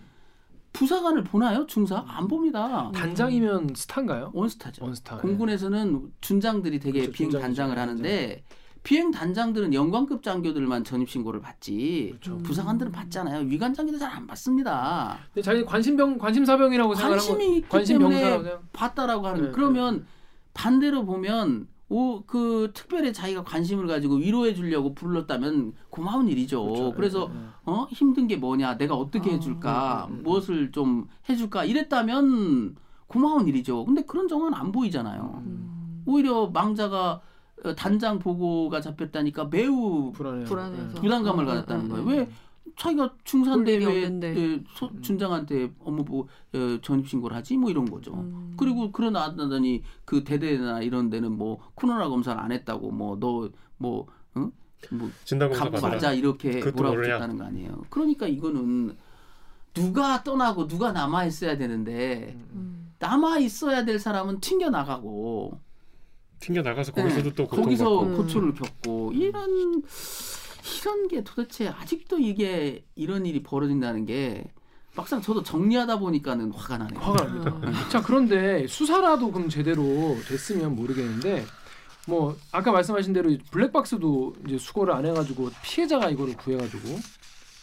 부사관을 보나요? 중사 안 봅니다. 단장이면 스타인가요? 원스타죠. 원스타. 공군에서는 준장들이 되게 그렇죠, 비행 단장을 하는데 비행 단장들은 영관급 장교들만 전입 신고를 받지. 그렇죠. 부사관들은 받잖아요. 위관 장교들 잘안 받습니다. 근데 자기 관심병 관심사병이라고 관심이 있기 관심 때문에 병사라고 생각. 봤다라고 하는 네, 거. 그러면 반대로 보면 오 그 특별히 자기가 관심을 가지고 위로해 주려고 불렀다면 고마운 일이죠. 그렇죠. 그래서 네, 네. 어 힘든 게 뭐냐, 내가 어떻게 아, 해줄까, 음, 음, 음. 무엇을 좀 해줄까 이랬다면 고마운 일이죠. 근데 그런 정황은 안 보이잖아요. 음. 오히려 망자가 어, 단장 보고가 잡혔다니까 매우 불안해요. 불안해서. 네. 부담감을 어, 어, 가졌다는 어, 거예요. 어. 왜 자기가 왜 없는데. 에, 소- 준장한테 업무 보고 어, 전입 신고를 하지 뭐 이런 거죠. 음. 그리고 그러나더니 그 대대나 이런 데는 뭐 코로나 검사를 안 했다고 뭐 너뭐 응? 뭐 진단검사. 맞아 이렇게 그것도 뭐라고? 했다는 거 아니에요. 그러니까 이거는 누가 떠나고 누가 남아 있어야 되는데 음. 남아 있어야 될 사람은 튕겨 나가고 튕겨 나가서 거기서도 네, 또 거기서 고통받고 고초를 겪고 이런 이런 게 도대체 아직도 이게 이런 일이 벌어진다는 게 막상 저도 정리하다 보니까는 화가 나네요. 화가 납니다. 자 그런데 수사라도 그럼 제대로 됐으면 모르겠는데 뭐 아까 말씀하신 대로 이 블랙박스도 이제 수거를 안 해가지고 피해자가 이거를 구해가지고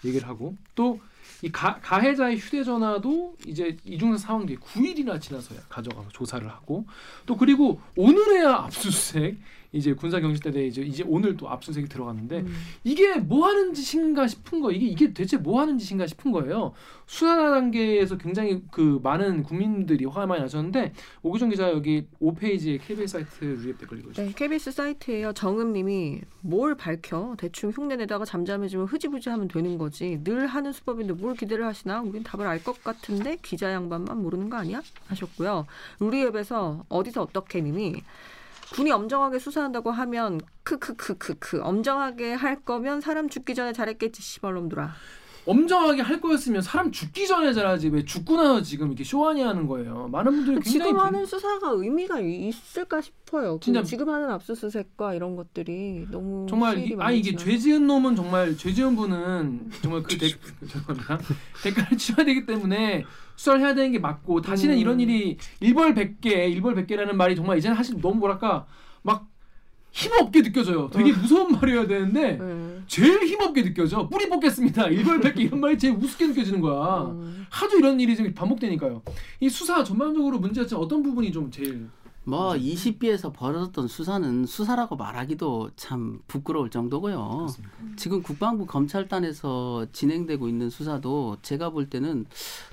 얘기를 하고 또 이 가해자의 휴대전화도 이제 이중사 사망 뒤에 9일이나 지나서야 가져가서 조사를 하고 또 그리고 오늘에야 압수수색 이제 군사경찰대 이제 이제 오늘 또 압수수색이 들어갔는데 음. 이게 뭐 하는 짓인가 싶은 거 이게 이게 대체 뭐 하는 짓인가 싶은 거예요. 수사 단계에서 굉장히 그 많은 국민들이 화가 많이 나셨는데 오기정 기자 여기 5페이지에 KBS 사이트 루앱 댓글 읽어주세요. 네, KBS 사이트에요. 정은님이 뭘 밝혀 대충 흉내 내다가 잠잠해지면 흐지부지하면 되는 거지. 늘 하는 수법인데 뭘 기대를 하시나? 우린 답을 알 것 같은데 기자 양반만 모르는 거 아니야? 하셨고요. 루리앱에서 어디서 어떻게 님이 군이 엄정하게 수사한다고 하면 크크크크크 엄정하게 할 거면 사람 죽기 전에 잘했겠지 씨발놈들아. 엄정하게 할 거였으면 사람 죽기 전에 잘하지 왜 죽고 나서 지금 이렇게 쇼하냐 하는 거예요. 많은 분들이 굉장히 지금 비- 하는 수사가 의미가 이- 있을까 싶어요. 그 진짜- 지금 하는 압수수색과 이런 것들이 너무 정말 이, 아니 이게 많지만. 죄 지은 놈은 정말 죄 지은 분은 정말 그 대, 죄송합니다 대가를 치러야 되기 때문에 수사를 해야 되는 게 맞고 다시는 음. 이런 일이 일벌백계 일벌백계라는 말이 정말 이제는 사실 너무 뭐랄까 막 힘없게 느껴져요. 되게 무서운 말이어야 되는데 네. 제일 힘없게 느껴져. 뿌리 뽑겠습니다. 일벌백계 이런 말이 제일 우습게 느껴지는 거야. 음. 하도 이런 일이 지금 반복되니까요. 이 수사 전반적으로 문제가 참 어떤 부분이 좀 제일 뭐 20비에서 벌어졌던 수사는 수사라고 말하기도 참 부끄러울 정도고요. 지금 국방부 검찰단에서 진행되고 있는 수사도 제가 볼 때는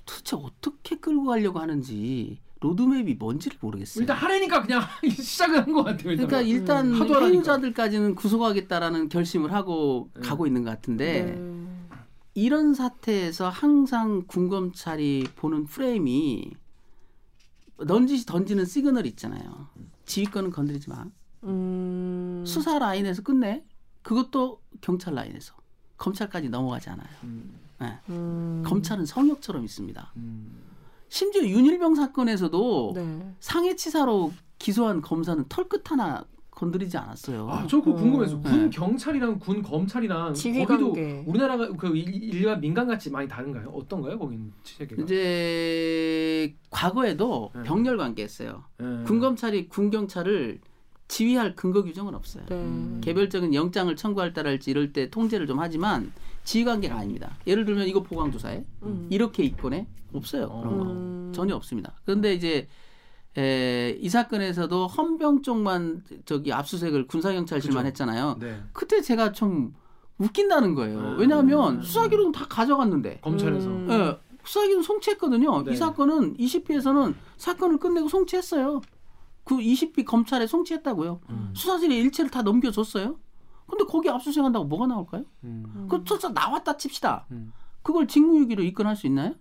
도대체 어떻게 끌고 가려고 하는지 로드맵이 뭔지를 모르겠어요. 일단 하래니까 그냥 시작을 한 것 같아요. 일단. 그러니까 일단 하도 하라니까. 회유자들까지는 구속하겠다라는 결심을 하고 네. 가고 있는 것 같은데 네. 이런 사태에서 항상 군검찰이 보는 프레임이 넌지시 던지는 시그널 있잖아요. 지휘권은 건드리지 마. 음. 수사 라인에서 끝내. 그것도 경찰 라인에서 검찰까지 넘어가지 않아요. 음, 음. 검찰은 성역처럼 있습니다. 음. 심지어 윤일병 사건에서도 네. 상해치사로 기소한 검사는 털끝 하나 건드리지 않았어요. 아, 저 그거 궁금해서 음. 군 네. 경찰이랑 군 검찰이랑 거기도 관계. 우리나라가 그 일- 일반 민간 같이 많이 다른가요? 어떤가요? 거기는 체계가? 이제 과거에도 네. 병렬 관계였어요. 예. 군검찰이 군 경찰을 지휘할 근거 규정은 없어요. 네. 음. 개별적인 영장을 청구할 따랄지 이럴 때 통제를 좀 하지만 지휘 관계가 아닙니다. 예를 들면 이거 보강 조사해 음. 이렇게 입건해 없어요 그런 거 음. 전혀 없습니다. 그런데 이제 에, 이 사건에서도 헌병 쪽만 저기 압수수색을 군사경찰실만. 했잖아요. 네. 그때 제가 좀 웃긴다는 거예요. 음. 왜냐하면 수사기록은 다 가져갔는데 검찰에서 음. 예, 수사기록 송치했거든요. 네. 이 사건은 20비에서는 사건을 끝내고 송치했어요. 그 20비 검찰에 송치했다고요. 음. 수사실에 일체를 다 넘겨줬어요. 근데 거기 압수수색한다고 뭐가 나올까요? 음. 그 수사 나왔다 칩시다. 음. 그걸 직무유기로 입건할 수 있나요?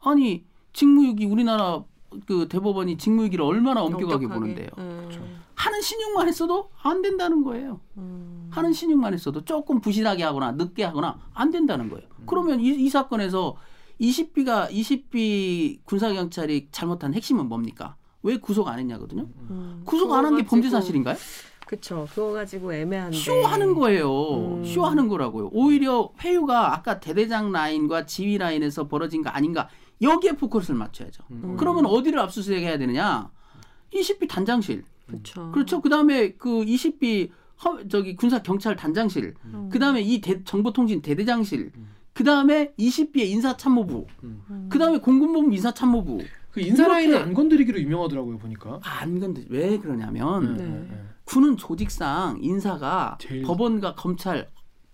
아니 직무유기 우리나라 그 대법원이 직무유기를 얼마나 엄격하게 보는데요. 음. 하는 신용만 했어도 안 된다는 거예요. 음. 하는 신용만 했어도 조금 부실하게 하거나 늦게 하거나 안 된다는 거예요. 음. 그러면 이, 이 사건에서 20비가 20비 군사경찰이 잘못한 핵심은 뭡니까? 왜 구속 안 했냐거든요. 음. 구속 안 한 게 범죄 사실인가요? 그쵸. 그거 가지고 애매한데. 쇼하는 거예요. 음. 쇼하는 거라고요. 오히려 회유가 아까 대대장 라인과 지휘 라인에서 벌어진 거 아닌가 여기에 포커스를 맞춰야죠. 음. 그러면 어디를 압수수색해야 되느냐? 20비 단장실. 그쵸. 그렇죠. 그다음에 그 20비 허, 저기 군사 경찰 단장실. 음. 그다음에 이 대, 정보통신 대대장실. 음. 그다음에 20비의 인사참모부. 음. 그다음에 공군본부 인사참모부. 그 인사라인을 이렇게- 안 건드리기로 유명하더라고요 보니까. 안 건드. 왜 그러냐면 네. 네. 군은 조직상 인사가 제일- 법원과 검찰,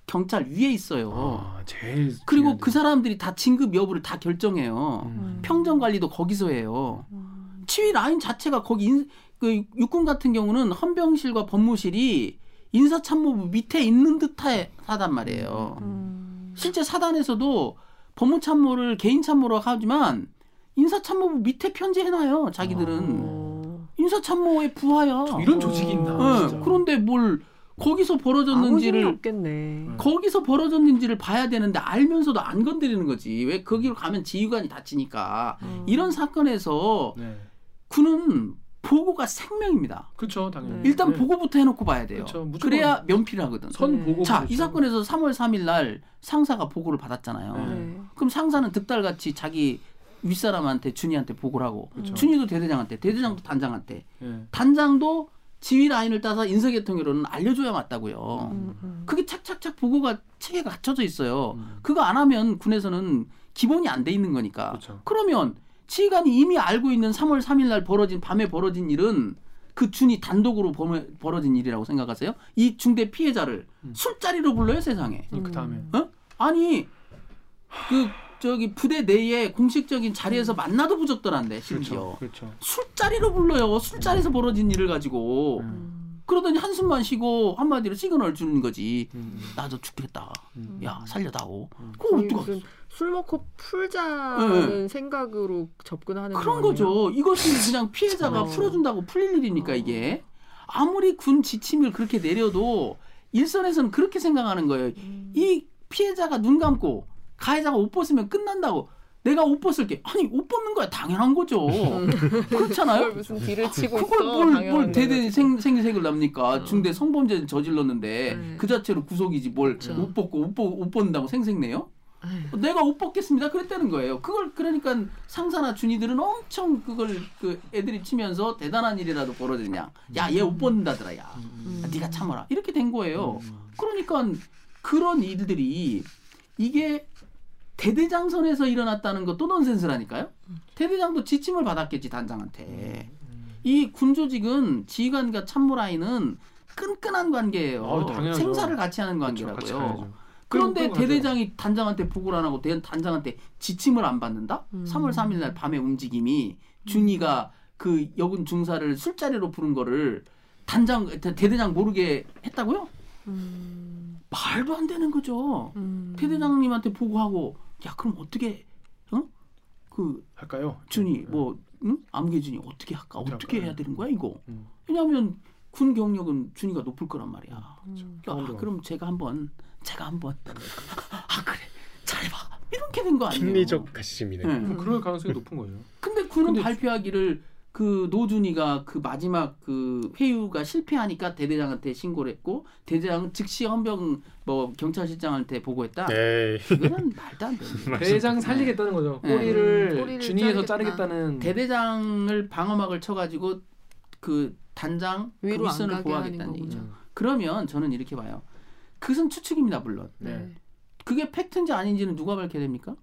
경찰 위에 있어요. 아, 제일 그리고 그 사람들이 다 진급 여부를 다 결정해요. 음. 평정 관리도 거기서 해요. 음. 치위 라인 자체가 거기 인, 그 육군 같은 경우는 헌병실과 법무실이 인사참모부 밑에 있는 듯하단 말이에요. 음. 실제 사단에서도 법무참모를 개인 참모로 하지만 인사참모부 밑에 편지해놔요. 자기들은 어. 인사참모의 부하야. 이런 조직이 있나? 예, 진짜. 그런데 뭘 거기서 벌어졌는지를 없겠네. 거기서 벌어졌는지를 봐야 되는데 알면서도 안 건드리는 거지. 왜 거기로 가면 지휘관이 다치니까. 음. 이런 사건에서 네. 군은 보고가 생명입니다. 그렇죠 당연히. 네. 일단 네. 보고부터 해놓고 봐야 돼요. 그렇죠. 무조건 그래야 면피를 하거든. 선 네. 보고. 자, 그렇죠. 이 사건에서 3월 3일 날 상사가 보고를 받았잖아요. 네. 네. 그럼 상사는 득달같이 자기 윗사람한테 준이한테 보고를 하고 그렇죠. 준이도 대대장한테 대대장도 단장한테 예. 단장도 지휘 라인을 따서 인사계통으로는 알려줘야 맞다고요. 음, 음. 그게 착착착 보고가 체계가 갖춰져 있어요. 음. 그거 안 하면 군에서는 기본이 안 돼 있는 거니까. 그렇죠. 그러면 지휘관이 이미 알고 있는 3월 3일 날 벌어진 밤에 벌어진 일은 그 준이 단독으로 범- 벌어진 일이라고 생각하세요? 이 중대 피해자를 음. 술자리로 불러요 세상에. 그 다음에. 어? 아니 그 저기 부대 내에 공식적인 자리에서 만나도 부적절한데 심지어 그렇죠. 그렇죠. 술자리로 불러요. 술자리에서 벌어진 일을 가지고 음. 그러더니 한숨만 쉬고 한마디로 시그널 주는 거지. 음. 나도 죽겠다. 음. 야 살려다오. 음. 그거 거의 어떡하 무슨 술 먹고 풀자는 생각으로 접근하는 그런 거 거죠. 이것이 그냥 피해자가 어. 풀어준다고 풀릴 일이니까 어. 이게 아무리 군 지침을 그렇게 내려도 일선에서는 그렇게 생각하는 거예요. 음. 이 피해자가 눈 감고 가해자가 옷 벗으면 끝난다고. 내가 옷 벗을게. 아니 옷 벗는 거야 당연한 거죠. 그렇잖아요. 그걸 무슨 딜을 치고 그걸 있어. 뭘, 뭘 대대 거지. 생, 생색을 납니까? 어. 중대 성범죄 저질렀는데 네. 그 자체로 구속이지 뭘 그렇죠. 옷 벗고 옷, 벗, 옷 벗는다고 생색내요? 아휴. 내가 옷 벗겠습니다. 그랬다는 거예요. 그걸 그러니까 상사나 준이들은 엄청 그걸 그 애들이 치면서 대단한 일이라도 벌어지냐. 야 얘 옷 벗는다더라. 야 음. 아, 네가 참아라. 이렇게 된 거예요. 그러니까 그런 일들이 이게 대대장선에서 일어났다는 것도 넌센스라니까요. 대대장도 지침을 받았겠지 단장한테. 이 군조직은 지휘관과 참모라인은 끈끈한 관계예요. 당연하죠. 생사를 같이 하는 그렇죠. 관계라고요. 같이 가야죠. 그런데 대대장이 단장한테 보고를 안 하고 대, 단장한테 지침을 안 받는다? 음. 3월 3일 날 밤에 움직임이 준이가 그 여군 중사를 술자리로 부른 거를 단장 대- 대대장 모르게 했다고요? 음. 말도 안 되는 거죠. 음. 대대장님한테 보고하고 야 그럼 어떻게 어? 그 할까요? 준이 네. 뭐 응? 암계준이 어떻게 할까? 어떻게 어떻게 할까요? 해야 되는 거야 이거? 음. 왜냐하면 군 경력은 준이가 높을 거란 말이야. 음. 야, 경험. 그럼 제가 한번 제가 한번 아 그래 잘해봐 이렇게 된 거 아니에요? 심리적 가심이네. 네. 뭐 그럴 가능성이 높은 거예요. 근데 군은 근데 발표하기를 그 노준이가 그 마지막 그 회유가 실패하니까 대대장한테 신고를 했고 대대장은 즉시 헌병 뭐 경찰실장한테 보고했다. 에이. 이거는 말도 안 되는 대장 살리겠다는 거죠. 네. 꼬리를, 꼬리를 준위에서 자르겠다. 자르겠다는. 대대장을 방어막을 쳐가지고 그 단장 그 위로 하는 보호하겠다는 얘기죠. 거군요. 그러면 저는 이렇게 봐요. 그것은 추측입니다 물론. 네. 그게 팩트인지 아닌지는 누가 밝혀야 됩니까?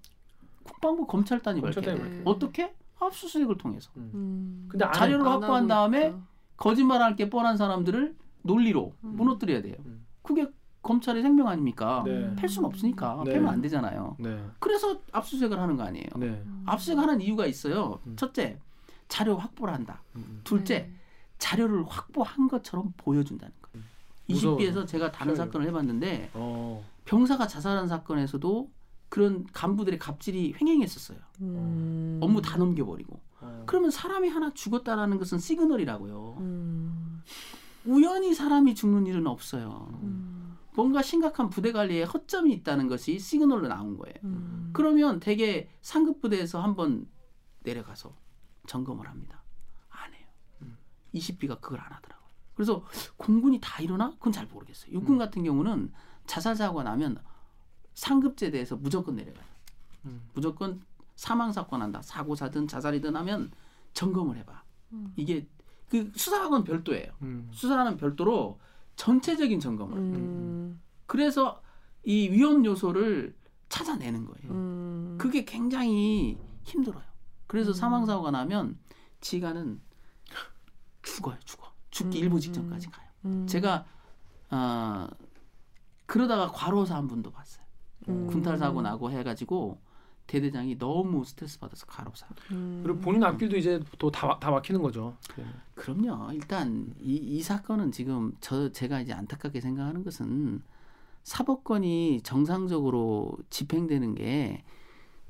국방부 검찰단이 밝혀야 검찰단이. 밝혀야 돼요. 어떻게? 압수수색을 통해서 음. 근데 안- 자료를 안 확보한 다음에 있다. 거짓말할 게 뻔한 사람들을 논리로 음. 무너뜨려야 돼요. 음. 그게 검찰의 생명 아닙니까? 네. 팰 수는 없으니까 네. 패면 안 되잖아요. 네. 그래서 압수수색을 하는 거 아니에요. 네. 압수수색하는 이유가 있어요. 음. 첫째, 자료 확보를 한다. 음. 둘째, 네. 자료를 확보한 것처럼 보여준다는 거예요. 무서워서. 20비에서 제가 다른. 사건을 해봤는데 어. 병사가 자살한 사건에서도 그런 간부들의 갑질이 횡행했었어요. 음. 업무 다 넘겨버리고. 어. 그러면 사람이 하나 죽었다라는 것은 시그널이라고요. 음. 우연히 사람이 죽는 일은 없어요. 음. 뭔가 심각한 부대 관리에 허점이 있다는 것이 시그널로 나온 거예요. 음. 그러면 대개 상급 부대에서 한번 내려가서 점검을 합니다. 안 해요. 20비가 그걸 안 하더라고요. 그래서 공군이 다 일어나? 그건 잘 모르겠어요. 육군 음. 같은 경우는 자살 사고가 나면 상급제대에서 무조건 내려가요. 음. 무조건 사망 사건 한다. 사고 사든 자살이든 하면 점검을 해봐. 음. 이게 그 수사하고는 별도예요. 음. 수사는 별도로 전체적인 점검을. 음. 그래서 이 위험 요소를 찾아내는 거예요. 음. 그게 굉장히 힘들어요. 그래서 음. 사망 사고가 나면 지가는 죽어요, 죽어. 죽기 음, 일부 음. 직전까지 가요. 음. 제가 아 그러다가 과로사 한 분도 봤어요. 음. 군탈 사고 나고 해가지고 대대장이 너무 스트레스 받아서 과로사. 음. 그리고 본인 앞길도 이제 또다 다 막히는 거죠. 그럼요. 일단 이, 이 사건은 지금 저 제가 이제 안타깝게 생각하는 것은 사법권이 정상적으로 집행되는 게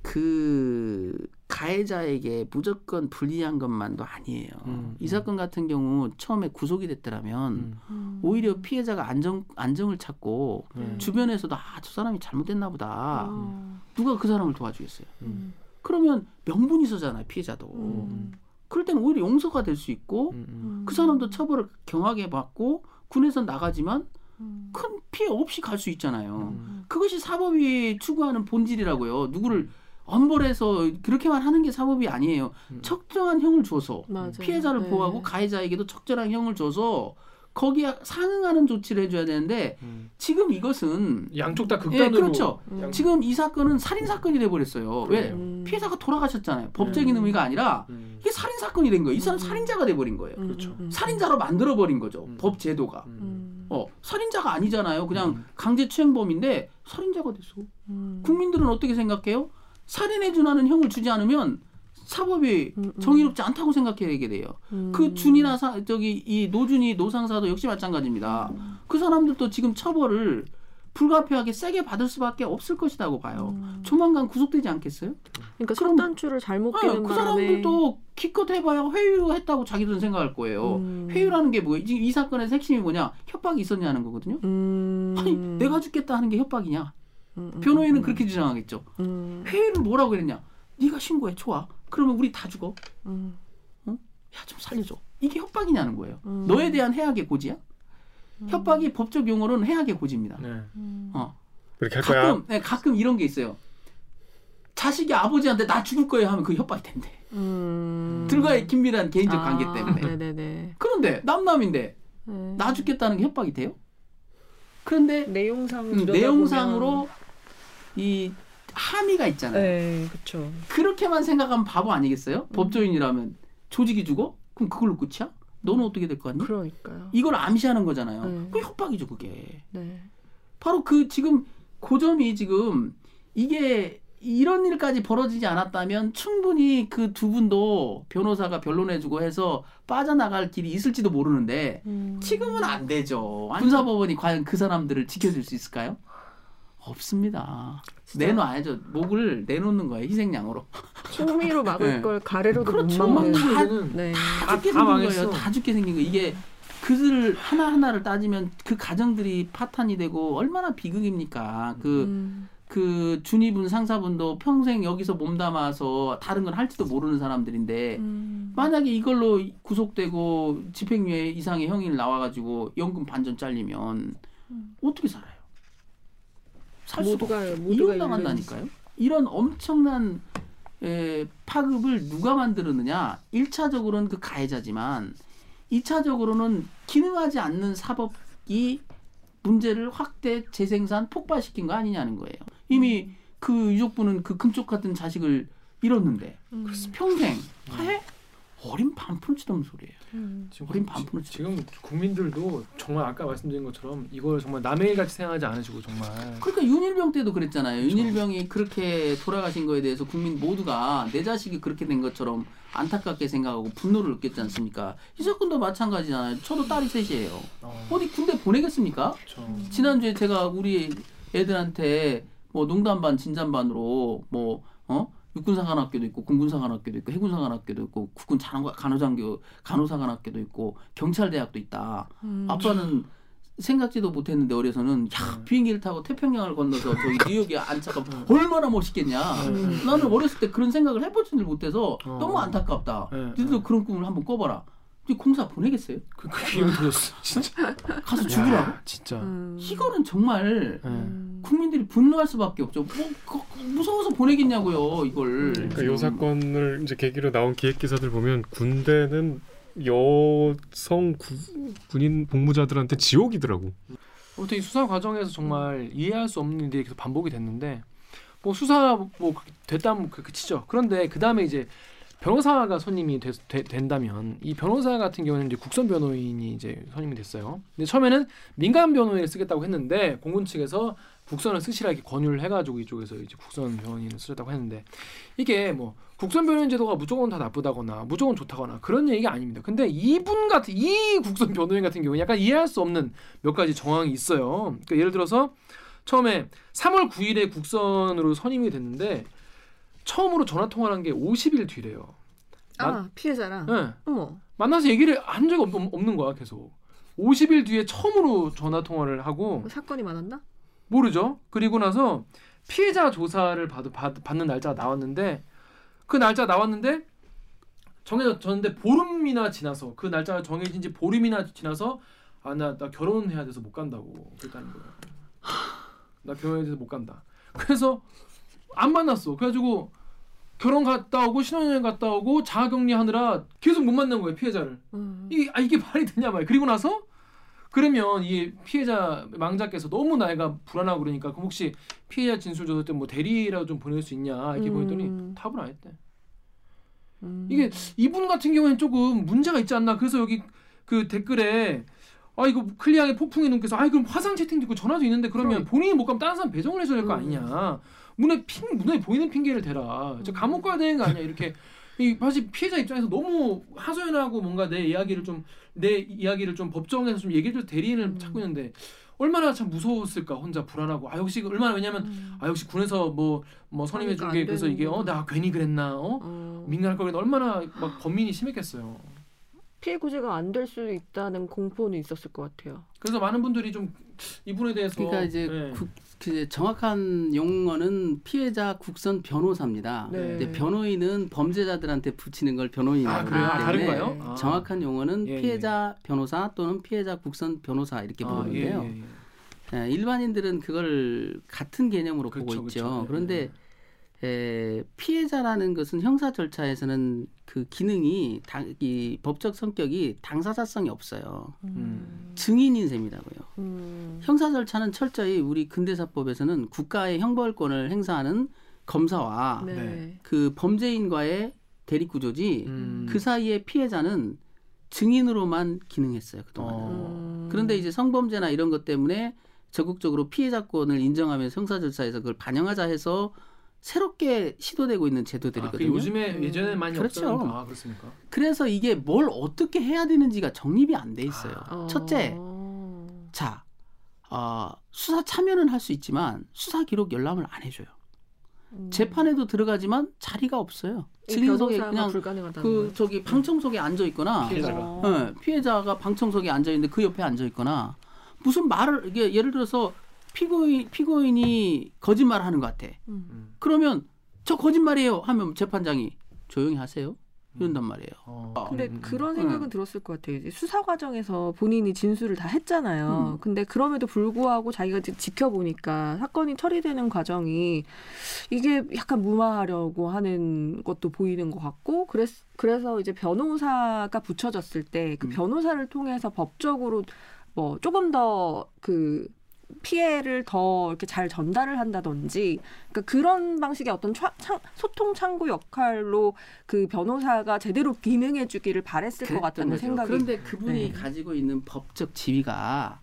그 가해자에게 무조건 불리한 것만도 아니에요. 음, 이 음. 사건 같은 경우 처음에 구속이 됐더라면 음. 음. 오히려 피해자가 안정 안정을 찾고 네. 주변에서도 아 저 사람이 잘못됐나 보다. 어. 누가 그 사람을 도와주겠어요. 음. 그러면 명분이 서잖아요 피해자도. 음. 그럴 때는 오히려 용서가 될 수 있고 음, 음. 음. 그 사람도 처벌을 경하게 받고 군에서 나가지만 음. 큰 피해 없이 갈 수 있잖아요. 음. 그것이 사법이 추구하는 본질이라고요. 누구를 엄벌해서 그렇게만 하는 게 사법이 아니에요. 음. 적정한 형을 줘서 맞아요. 피해자를 네. 보호하고 가해자에게도 적절한 형을 줘서 거기에 상응하는 조치를 해줘야 되는데 음. 지금 이것은 양쪽 다 예, 극단으로. 그렇죠. 음. 지금 이 사건은 살인 사건이 돼 버렸어요. 왜. 음. 피해자가 돌아가셨잖아요. 법적인 네. 의미가 아니라 음. 이게 살인 사건이 된 거예요. 이 사람 음. 살인자가 돼 버린 거예요. 음, 그렇죠. 음, 음. 살인자로 만들어 버린 거죠. 음. 법 제도가. 음. 음. 어, 살인자가 아니잖아요. 그냥 음. 강제추행범인데 살인자가 됐어. 음. 국민들은 어떻게 생각해요? 살인에 준하는 형을 주지 않으면 사법이 음, 음. 정의롭지 않다고 생각하게 돼요. 음. 그 준이나 사, 저기 이 노준이 노상사도 역시 마찬가지입니다. 음. 그 사람들도 지금 처벌을 불가피하게 세게 받을 수밖에 없을 것이라고 봐요. 음. 조만간 구속되지 않겠어요? 그러니까 그럼- 속단추를 잘못 아, 끼는 그 사람들도 기껏 해봐야 회유했다고 자기들은 생각할 거예요. 음. 회유라는 게 뭐예요? 지금 이 사건의 핵심이 뭐냐? 협박이 있었냐는 거거든요. 음. 아니 내가 죽겠다 하는 게 협박이냐? 음, 음, 변호인은 음, 그렇게 주장하겠죠. 음, 회의를 뭐라고 그랬냐? 네가 신고해, 좋아. 그러면 우리 다 죽어. 음, 야좀 살려줘. 이게 협박이냐는 거예요. 음. 너에 대한 해악의 고지야? 협박이 법적 용어로는 해악의 고지입니다. 네. 음. 어. 그렇게 할 거야. 가끔 네, 가끔 이런 게 있어요. 자식이 아버지한테 나 죽을 거예요 하면 그 협박이 된대. 음. 들과의 긴밀한 개인적 아, 관계 때문에. 네네네. 그런데 남남인데 네. 나 죽겠다는 게 협박이 돼요? 그런데 내용상 음, 내용상으로 이 함의가 있잖아요. 네, 그렇죠. 그렇게만 생각하면 바보 아니겠어요? 음. 법조인이라면 조직이 죽어? 그럼 그걸로 끝이야? 너는 어떻게 될거 아니? 그러니까요. 이걸 암시하는 거잖아요. 네. 그 협박이죠, 그게. 네. 바로 그 지금 고점이 지금 이게 이런 일까지 벌어지지 않았다면 충분히 그 두 분도 변호사가 변론해주고 해서 빠져나갈 길이 있을지도 모르는데 음. 지금은 안 되죠. 군사법원이 과연 그 사람들을 지켜줄 수 있을까요? 없습니다. 내놔야죠. 목을 내놓는 거예요. 희생양으로. 충미로 막을 네. 걸 가래로도 그렇죠. 못 막는. 다- 네. 다 죽게 다 생긴. 거예요. 다 죽게 생긴 거. 이게 그들 하나 하나를 따지면 그 가정들이 파탄이 되고 얼마나 비극입니까? 그 음. 그 준이분 상사분도 평생 여기서 몸담아서 다른 건 할지도 모르는 사람들인데 음. 만약에 이걸로 구속되고 집행유예 이상의 형일 나와가지고 연금 반전 잘리면 음. 어떻게 살아요? 살 수가 모두가 모두가 이용당한다니까요. 이런 엄청난 에, 파급을 누가 만들었느냐? 1차적으로는 그 가해자지만 2차적으로는 기능하지 않는 사법이 문제를 확대 재생산 폭발시킨 거 아니냐는 거예요. 이미 그 유족분은 그 금쪽 같은 자식을 잃었는데 음. 평생 하해 어린 반푼 치던 소리예요. 음. 지금, 반푼을 치 지금 국민들도 정말 아까 말씀드린 것처럼 이걸 정말 남의 일 같이 생각하지 않으시고 정말 그러니까 윤일병 때도 그랬잖아요. 그렇죠. 윤일병이 그렇게 돌아가신 거에 대해서 국민 모두가 내 자식이 그렇게 된 것처럼 안타깝게 생각하고 분노를 느꼈지 않습니까? 이 사건도 마찬가지잖아요. 저도 딸이 셋이에요. 어, 어디 군대 보내겠습니까? 그렇죠. 지난주에 제가 우리 애들한테 뭐 농담 반 진담 반으로 뭐 어? 육군사관학교도 있고 공군사관학교도 있고 해군사관학교도 있고 국군 간호- 간호장교 간호사관학교도 있고 경찰대학도 있다. 음. 아빠는 생각지도 못했는데 어려서는 야 네. 비행기를 타고 태평양을 건너서 저기 뉴욕에 안착하면 얼마나 멋있겠냐. 네. 나는 어렸을 때 그런 생각을 해보지를 못해서 어. 너무 안타깝다. 네, 너희들도 네. 그런 꿈을 한번 꿔봐라. 공사 보내겠어요? 그, 그 기억이 들었어 진짜 가서 죽으라고? 야, 진짜 음. 이거는 정말 네. 음. 국민들이 분노할 수밖에 없죠. 뭐 그- 그 무서워서 보내겠냐고요, 이걸. 그러니까 요 사건을 이제 계기로 나온 기획 기사들 보면 군대는 여성 구, 군인 복무자들한테 지옥이더라고. 아무튼 이 수사 과정에서 정말 이해할 수 없는 일들이 계속 반복이 됐는데 뭐 수사 뭐 됐다면 그, 그 치죠. 그런데 그 다음에 이제 변호사가 선임이 되, 되- 된다면 이 변호사 같은 경우는 이제 국선 변호인이 이제 선임이 됐어요. 근데 처음에는 민간 변호인을 쓰겠다고 했는데 공군 측에서 국선을 쓰시라 이렇게 권유를 해가지고 이쪽에서 이제 국선 변호인을 쓰겠다고 했는데 이게 뭐 국선 변호인 제도가 무조건 다 나쁘다거나 무조건 좋다거나 그런 얘기가 아닙니다. 근데 이분 같은 이 국선 변호인 같은 경우는 약간 이해할 수 없는 몇 가지 정황이 있어요. 그러니까 예를 들어서 처음에 3월 9일에 국선으로 선임이 됐는데 처음으로 전화 통화를 한 게 50일 뒤래요. 아 피해자랑. 네. 어머. 만나서 얘기를 한 적이 없, 없는 거야 계속. 50일 뒤에 처음으로 전화 통화를 하고 뭐 사건이 많았나? 모르죠. 그리고 나서 피해자 조사를 받, 받, 받는 날짜가 나왔는데 그 날짜 나왔는데 정해졌는데 보름이나 지나서 그 날짜가 정해진 지 보름이나 지나서 아나 나 결혼해야 돼서 못 간다고 그랬다는 거야. 나 결혼해야 돼서 못 간다. 그래서 안 만났어. 그래가지고 결혼 갔다 오고 신혼여행 갔다 오고 자가격리 하느라 계속 못 만난 거예요 피해자를. 음. 이게 아 이게 말이 되냐 말이야. 그리고 나서 그러면 이 피해자 망자께서 너무 나이가 불안하고 그러니까 그럼 혹시 피해자 진술 조사 때뭐 대리라도 좀 보낼 수 있냐 이렇게 음. 보냈더니 답을 안 했대. 음. 이게 이분 같은 경우에는 조금 문제가 있지 않나. 그래서 여기 그 댓글에 아 이거 클리앙의 폭풍의 눈께서 아 그럼 화상 채팅도 있고 전화도 있는데 그러면 그럼. 본인이 못 가면 다른 사람 배정을 해줘야 될거 음. 아니냐. 눈에 핑 눈에 보이는 핑계를 대라. 저 감옥 가야 되는 거 아니야 이렇게. 이 사실 피해자 입장에서 너무 하소연하고 뭔가 내 이야기를 좀 내 이야기를 좀 법정에서 좀 얘기해줄 대리인을 음. 찾고 있는데 얼마나 참 무서웠을까 혼자 불안하고 아 역시 얼마나 왜냐면 음. 아 역시 군에서 뭐뭐 선임해 하니까 준게안 그래서 이게 어. 나 괜히 그랬나 어 어. 민간할 거긴 얼마나 막 범민이 심했겠어요. 피해 구제가 안 될 수 있다는 공포는 있었을 것 같아요. 그래서 많은 분들이 좀 이분에 대해서 그러니까 이제 네. 국- 그 정확한 용어는 피해자 국선 변호사입니다. 네. 근데 변호인은 범죄자들한테 붙이는 걸 변호인이라고 아 그래요? 아, 하기 다른가요? 때문에 아. 정확한 용어는 예, 예. 피해자 변호사 또는 피해자 국선 변호사 이렇게 아, 부르는데요. 예, 예, 일반인들은 그걸 같은 개념으로 그렇죠, 보고 있죠. 그렇죠. 예. 그런데 에, 피해자라는 것은 형사 절차에서는 그 기능이 당, 이 법적 성격이 당사자성이 없어요. 음. 증인인 셈이라고요. 음. 형사 절차는 철저히 우리 근대사법에서는 국가의 형벌권을 행사하는 검사와 네. 네. 그 범죄인과의 대립 구조지 음. 그 사이에 피해자는 증인으로만 기능했어요 그동안. 은 어. 음. 그런데 이제 성범죄나 이런 것 때문에 적극적으로 피해자권을 인정하면서 형사 절차에서 그걸 반영하자 해서 새롭게 시도되고 있는 아, 그 제도들이거든요. 요즘에 음. 예전에 많이 그렇죠. 아 그렇습니까? 그래서 이게 뭘 어떻게 해야 되는지가 정립이 안 돼 있어요. 어. 첫째, 자, 어, 수사 참여는 할 수 있지만 수사 기록 열람을 안 해줘요. 음. 재판에도 들어가지만 자리가 없어요. 이 증인석에 그냥 불가능하다는 그 거예요? 저기 방청석에 앉아 있거나 피해자가. 어. 예, 피해자가 방청석에 앉아 있는데 그 옆에 앉아 있거나 무슨 말을 이게 예를 들어서 피고인 피고인이 거짓말을 하는 것 같아. 음. 음. 그러면 저 거짓말이에요 하면 재판장이 조용히 하세요. 이런단 말이에요. 어. 근데 음, 음, 그런 음. 생각은 들었을 것 같아요. 수사 과정에서 본인이 진술을 다 했잖아요. 음. 근데 그럼에도 불구하고 자기가 지켜보니까 사건이 처리되는 과정이 이게 약간 무마하려고 하는 것도 보이는 것 같고, 그랬, 그래서 이제 변호사가 붙여졌을 때그 음. 변호사를 통해서 법적으로 뭐 조금 더그 피해를 더 이렇게 잘 전달을 한다든지 그러니까 그런 방식의 어떤 차- 창- 소통 창구 역할로 그 변호사가 제대로 기능해 주기를 바랬을 것 그랬던 같다는 거죠. 생각이 그런데 그분이 네. 가지고 있는 법적 지위가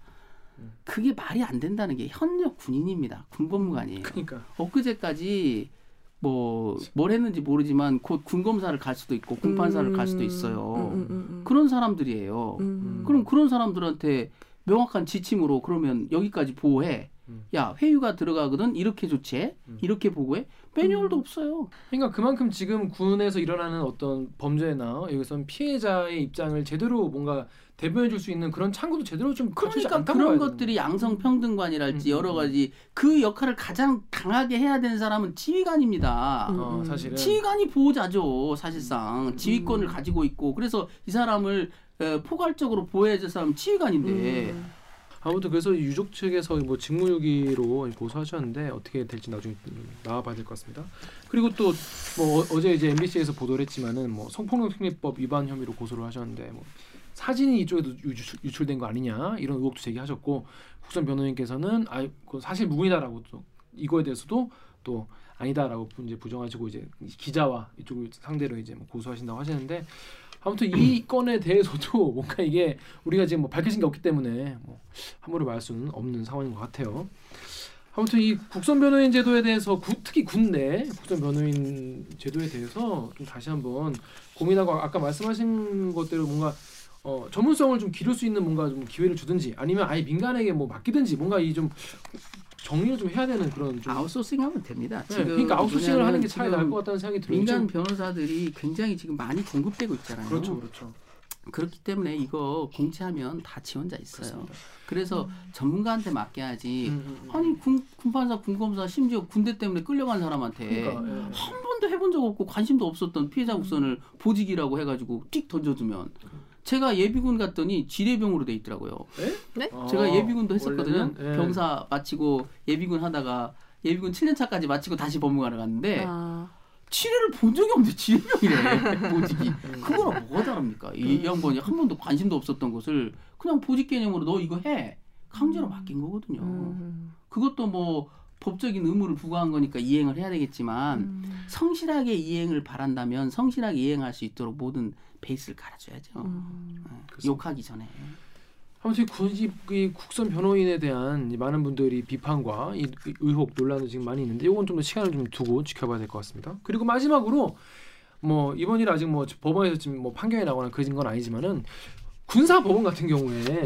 음. 그게 말이 안 된다는 게 현역 군인입니다. 군법무관이에요. 그러니까 엊그제까지 뭐 뭘 했는지 모르지만 곧 군검사를 갈 수도 있고 공판사를 갈 수도 있어요. 음, 음, 음, 음. 그런 사람들이에요. 음. 그럼 그런 사람들한테 명확한 지침으로 그러면 여기까지 보호해. 음. 야 회유가 들어가거든 이렇게 조치해 음. 이렇게 보고해 매뉴얼도 음. 없어요. 그러니까 그만큼 지금 군에서 일어나는 어떤 범죄나 여기선 피해자의 입장을 제대로 뭔가 대변해 줄 수 있는 그런 창구도 제대로 좀 그러니까 않다고 그런 것들이 양성 평등관이랄지 음, 음, 여러 음. 가지 그 역할을 가장 강하게 해야 되는 사람은 지휘관입니다. 음. 어, 사실은 지휘관이 보호자죠 사실상 지휘권을 음. 가지고 있고 그래서 이 사람을 에, 포괄적으로 보호해야 될 사람은 지휘관인데 음. 아무튼 그래서 유족 측에서 뭐 직무유기로 고소하셨는데 어떻게 될지 나중에 나와봐야 될 것 같습니다. 그리고 또 뭐 어제 이제 MBC에서 보도를 했지만은 뭐 성폭력 특례법 위반 혐의로 고소를 하셨는데 뭐 사진이 이쪽에도 유출, 유출된 거 아니냐 이런 의혹도 제기하셨고 국선 변호인께서는 아그 사실 무근이다라고 또 이거에 대해서도 또 아니다라고 이제 부정하시고 이제 기자와 이쪽을 상대로 이제 뭐 고소하신다고 하시는데 아무튼 이 건에 대해서도 뭔가 이게 우리가 지금 뭐 밝혀진 게 없기 때문에 뭐 함부로 말할 수는 없는 상황인 것 같아요. 아무튼 이 국선 변호인 제도에 대해서 구, 특히 군내 국선 변호인 제도에 대해서 좀 다시 한번 고민하고 아까 말씀하신 것대로 뭔가 어, 전문성을 좀 기를 수 있는 뭔가 좀 기회를 주든지 아니면 아예 민간에게 뭐 맡기든지 뭔가 이 좀 정리를 좀 해야 되는 그런 좀 아웃소싱 하면 됩니다. 네, 그러니까 아웃소싱을 하는 게 지금 나을 것 같다는 생각이 들어요. 민간 지금- 변호사들이 굉장히 지금 많이 공급되고 있잖아요. 그렇죠, 그렇죠. 그렇기 때문에 이거 공채하면 다 지원자 있어요. 그렇습니다. 그래서 전문가한테 맡겨야지. 음, 음, 음. 아니 군, 군판사, 군검사 심지어 군대 때문에 끌려간 사람한테 그러니까, 예. 한 번도 해본 적 없고 관심도 없었던 피해자 국선을 보직이라고 해가지고 띡 던져주면 제가 예비군 갔더니 지뢰병으로 돼 있더라고요. 아, 제가 예비군도 했었거든요. 원래는, 예. 병사 마치고 예비군 하다가 예비군 7년 차까지 마치고 다시 법무관을 갔는데 아, 치료를 본 적이 없는데 지뢰병이래 보직이. 음. 그거랑 뭐가 다릅니까? 이, 이 양반이 한 번도 관심도 없었던 것을 그냥 보직 개념으로 너 이거 해 강제로 맡긴 거거든요. 음. 그것도 뭐 법적인 의무를 부과한 거니까 이행을 해야 되겠지만 음. 성실하게 이행을 바란다면 성실하게 이행할 수 있도록 모든 베이스를 깔아줘야죠. 음. 어, 그렇습니다. 욕하기 전에. 아무튼 굳이 이 국선 변호인에 대한 이 많은 분들이 비판과 이 의- 의혹 논란도 지금 많이 있는데 이건 좀 더 시간을 좀 두고 지켜봐야 될 것 같습니다. 그리고 마지막으로 뭐 이번 일 아직 뭐 법원에서 지금 뭐 판결이 나거나 그런 건 아니지만은 군사 법원 같은 경우에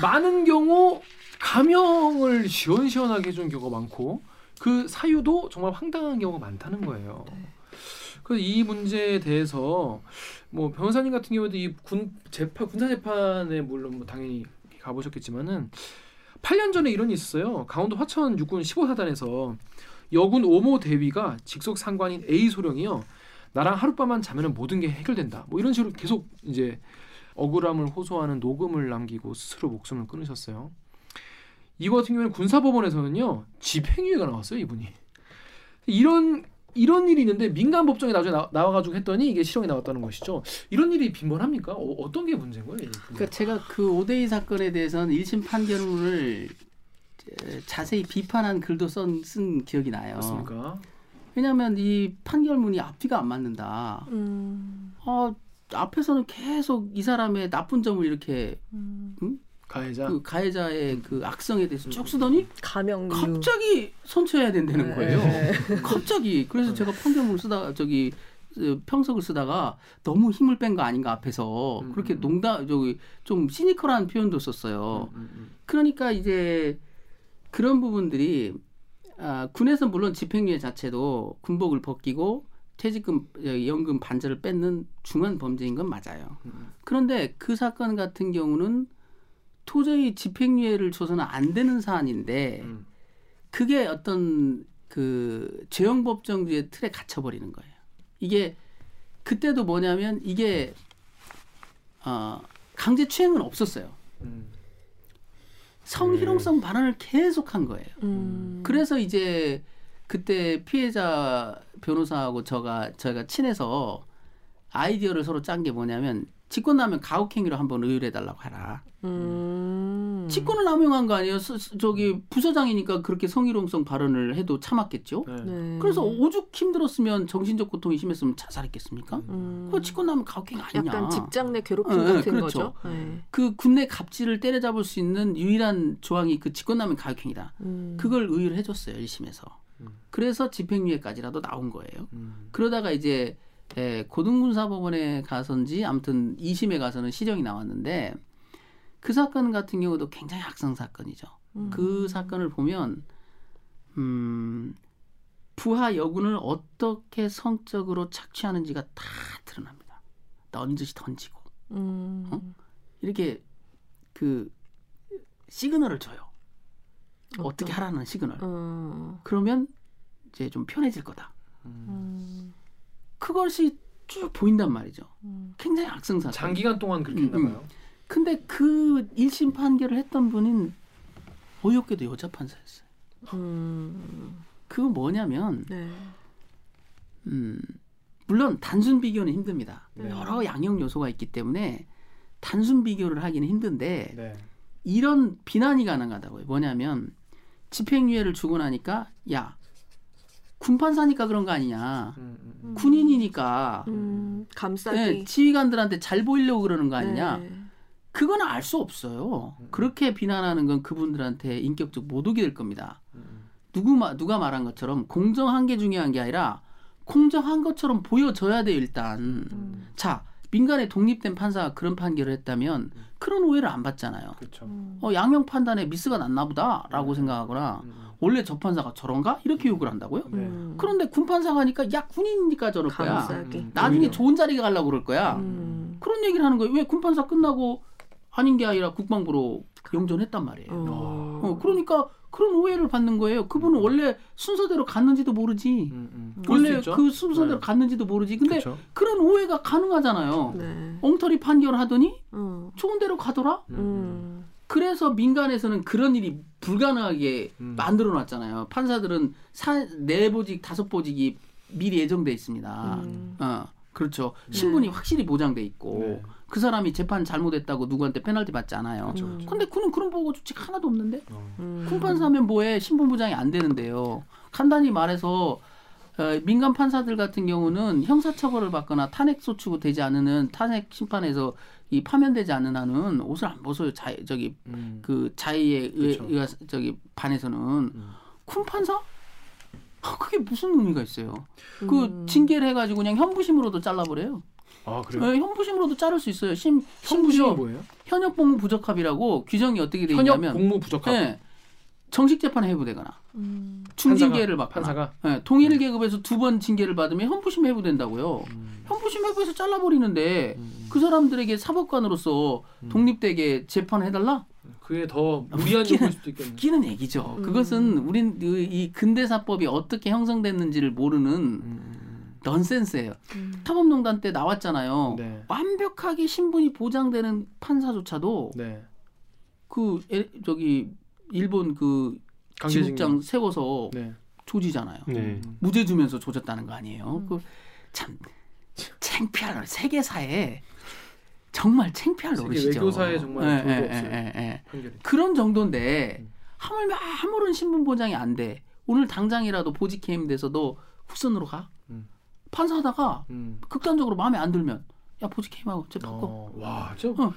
많은 경우 감형을 시원시원하게 해주는 경우가 많고 그 사유도 정말 황당한 경우가 많다는 거예요. 그래서 이 문제에 대해서 뭐 변호사님 같은 경우에도 이 군 재판 군사 재판에 물론 뭐 당연히 가보셨겠지만은 8년 전에 이런 일이 있었어요. 강원도 화천 육군 15사단에서 여군 오모 대위가 직속 상관인 A 소령이요. 나랑 하룻밤만 자면은 모든 게 해결된다. 뭐 이런 식으로 계속 이제 억울함을 호소하는 녹음을 남기고 스스로 목숨을 끊으셨어요. 이거 같은 경우에는 군사법원에서는요 집행유예가 나왔어요 이분이. 이런 이런 일이 있는데 민간 법정에 나중에 나, 나와가지고 했더니 이게 실형이 나왔다는 것이죠. 이런 일이 빈번합니까? 어, 떤게 문제인 거예요? 그러니까 제가 그 오데이 사건에 대해서는 1심 판결문을 에, 자세히 비판한 글도 쓴, 쓴 기억이 나요. 맞습니까? 왜냐하면 이 판결문이 앞뒤가 안 맞는다. 음, 어, 앞에서는 계속 이 사람의 나쁜 점을 이렇게 음. 가해자. 그 가해자의 그 악성에 대해서 쭉 쓰더니 가명류. 갑자기 선처해야 된다는 네. 거예요. 갑자기 그래서 제가 판결문 쓰다 저기 어, 평석을 쓰다가 너무 힘을 뺀 거 아닌가 앞에서 음, 그렇게 음. 농담 저기 좀 시니컬한 표현도 썼어요. 음, 음, 그러니까 이제 그런 부분들이 아, 군에서 물론 집행유예 자체도 군복을 벗기고 퇴직금 어, 연금 반절을 뺏는 중한 범죄인 건 맞아요. 음. 그런데 그 사건 같은 경우는 도저히 집행유예를 줘서는 안 되는 사안인데 음. 그게 어떤 그 죄형법정주의 틀에 갇혀 버리는 거예요. 이게 그때도 뭐냐면 이게 어, 강제 추행은 없었어요. 음. 성희롱성 발언을 계속 한 거예요. 음. 그래서 이제 그때 피해자 변호사하고 저가 저희가 친해서 아이디어를 서로 짠 게 뭐냐면 직권 남용 가혹행위로 한번 의뢰해 달라고 하라. 음. 직권을 남용한 거 아니에요? 스- 스- 저기 부서장이니까 그렇게 성희롱성 발언을 해도 참았겠죠. 네. 네. 그래서 오죽 힘들었으면 정신적 고통이 심했으면 자살했겠습니까? 음. 그거 직권 남용 가혹행위 아니냐? 약간 직장 내 괴롭힘 네, 같은 그렇죠. 거죠. 네. 그 군내 갑질을 때려잡을 수 있는 유일한 조항이 그 직권 남용 가혹행위다. 음. 그걸 의뢰를 해줬어요 1심에서. 음. 그래서 집행유예까지라도 나온 거예요. 음. 그러다가 이제 에, 고등군사법원에 가서인지 아무튼 2심에 가서는 실형이 나왔는데 그 사건 같은 경우도 굉장히 악성 사건이죠. 음. 그 사건을 보면 음, 부하 여군을 어떻게 성적으로 착취하는지가 다 드러납니다. 넌지시 던지고 음. 어? 이렇게 그 시그널을 줘요. 어떻게 하라는 시그널. 어. 그러면 이제 좀 편해질 거다. 음. 그것이 쭉 보인단 말이죠. 음. 굉장히 악성 사건. 장기간 동안 그렇게 음, 했나 음. 봐요. 근데 그 1심 판결을 했던 분은 어이없게도 여자 판사였어요. 음. 그거 뭐냐면 네. 음, 물론 단순 비교는 힘듭니다. 네. 여러 양형 요소가 있기 때문에 단순 비교를 하기는 힘든데 네. 이런 비난이 가능하다고요. 뭐냐면 집행유예를 주고 나니까 야 군판사니까 그런 거 아니냐. 음, 음, 음. 군인이니까 음. 감싸기. 네, 지휘관들한테 잘 보이려고 그러는 거 아니냐. 네. 그거는 알수 없어요. 그렇게 비난하는 건 그분들한테 인격적 모독이 될 겁니다. 음. 누구 마, 누가 말한 것처럼 공정한 게 중요한 게 아니라 공정한 것처럼 보여져야 돼요 일단. 음. 자 민간에 독립된 판사가 그런 판결을 했다면 그런 오해를 안 받잖아요. 그렇죠. 음. 어, 양형 판단에 미스가 났나 보다라고 생각하거나 음, 음. 원래 저 판사가 저런가 이렇게 욕을 한다고요? 네. 음. 그런데 군 판사가 하니까 야 군인이니까 저럴 거야. 음, 나중에. 좋은 자리에 가려고 그럴 거야. 음. 그런 얘기를 하는 거예요. 왜 군 판사 끝나고 아닌 게 아니라 국방부로 영전했단 말이에요. 어. 어, 그러니까 그런 오해를 받는 거예요. 그분은 원래 순서대로 갔는지도 모르지. 음, 음. 원래. 그 순서대로 네. 갔는지도 모르지. 근데 그렇죠. 그런 오해가 가능하잖아요. 네. 엉터리 판결을 하더니 어. 좋은 대로 가더라. 음, 음. 음. 그래서 민간에서는 그런 일이 불가능하게 음. 만들어 놨잖아요. 판사들은 사, 네 보직, 다섯 보직이 미리 예정돼 있습니다. 음. 어, 그렇죠. 신분이 네. 확실히 보장돼 있고 네. 그 사람이 재판 잘못했다고 누구한테 페널티 받지 않아요. 그렇죠, 음. 근데 그는 그런 보고 조직 하나도 없는데 어. 음. 군판사면 뭐해 신분 보장이 안 되는데요. 간단히 말해서 어, 민간 판사들 같은 경우는 형사처벌을 받거나 탄핵 소추가 되지 않으면 탄핵 심판에서 이 파면되지 않는 한은 옷을 안 벗어요. 자, 저기 음. 그 자의에 의해 그쵸. 저기 반에서는 음. 군판사? 아, 그게 무슨 의미가 있어요? 그 음. 징계를 해가지고 그냥 현부심으로도 잘라버려요. 아 그래요? 네, 현부심으로도 자를 수 있어요. 심 현부심이 심지어 뭐예요? 현역 복무 부적합이라고 규정이 어떻게 돼 현역 있냐면 복무 부적합. 네, 정식 재판에 해부되거나 음. 중징계를 받거나 판사가 네, 동일 계급에서 두 번 징계를 받으면 현부심 해부된다고요. 음. 현부심 해부해서 잘라버리는데 음. 그 사람들에게 사법관으로서 음. 독립되게 재판을 해달라? 그게 더 무리한 웃기는- 요구일 수도 있겠네. 웃기는 얘기죠. 음. 그것은 우린 그이 근대사법이 어떻게 형성됐는지를 모르는 음, 넌센스예요. 음. 탐험농단 때 나왔잖아요. 네. 완벽하게 신분이 보장되는 판사조차도 네. 그 에- 저기 일본 그 강제징용. 지국장 세워서 네. 조지잖아요. 네. 음. 무죄 주면서 조졌다는 거 아니에요. 음. 그참 창피할 세계사에 정말 창피할 노릇이죠. 외교사에 정말 예, 예. 예, 예. 그런 정도인데 음. 하물며 아무런 신분 보장이 안 돼. 오늘 당장이라도 보직 해임돼서 너 국선으로 가. 음. 판사하다가 음. 극단적으로 마음에 안 들면 야 보직 해임하고 쟤 바꿔. 어, 와. 어.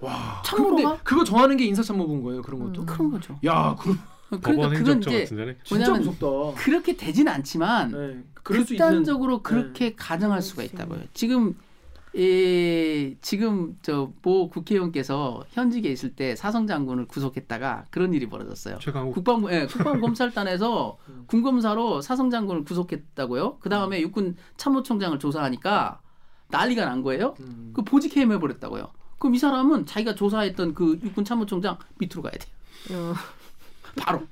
와. 참모로 가? 그거 정하는 게 인사참모부인 거예요, 그런 것도. 음. 그런 거죠. 야, 그럼 그러니까 법원 그건 행정처 이제 같은 데는 진짜 왜냐면 무섭다. 그렇게 되진 않지만 네. 그럴 수 있는 네. 극단적으로 그렇게 가정할 수가 있다고요. 지금 에, 지금 저 모 국회의원께서 현직에 있을 때 사성 장군을 구속했다가 그런 일이 벌어졌어요. 최강욱 국방부 예, 국방검찰단에서 음. 군검사로 사성 장군을 구속했다고요. 그 다음에 육군 참모총장을 조사하니까 난리가 난 거예요. 음. 그 보직 해임해 버렸다고요. 그럼 이 사람은 자기가 조사했던 그 육군 참모총장 밑으로 가야 돼요. 어, 바로.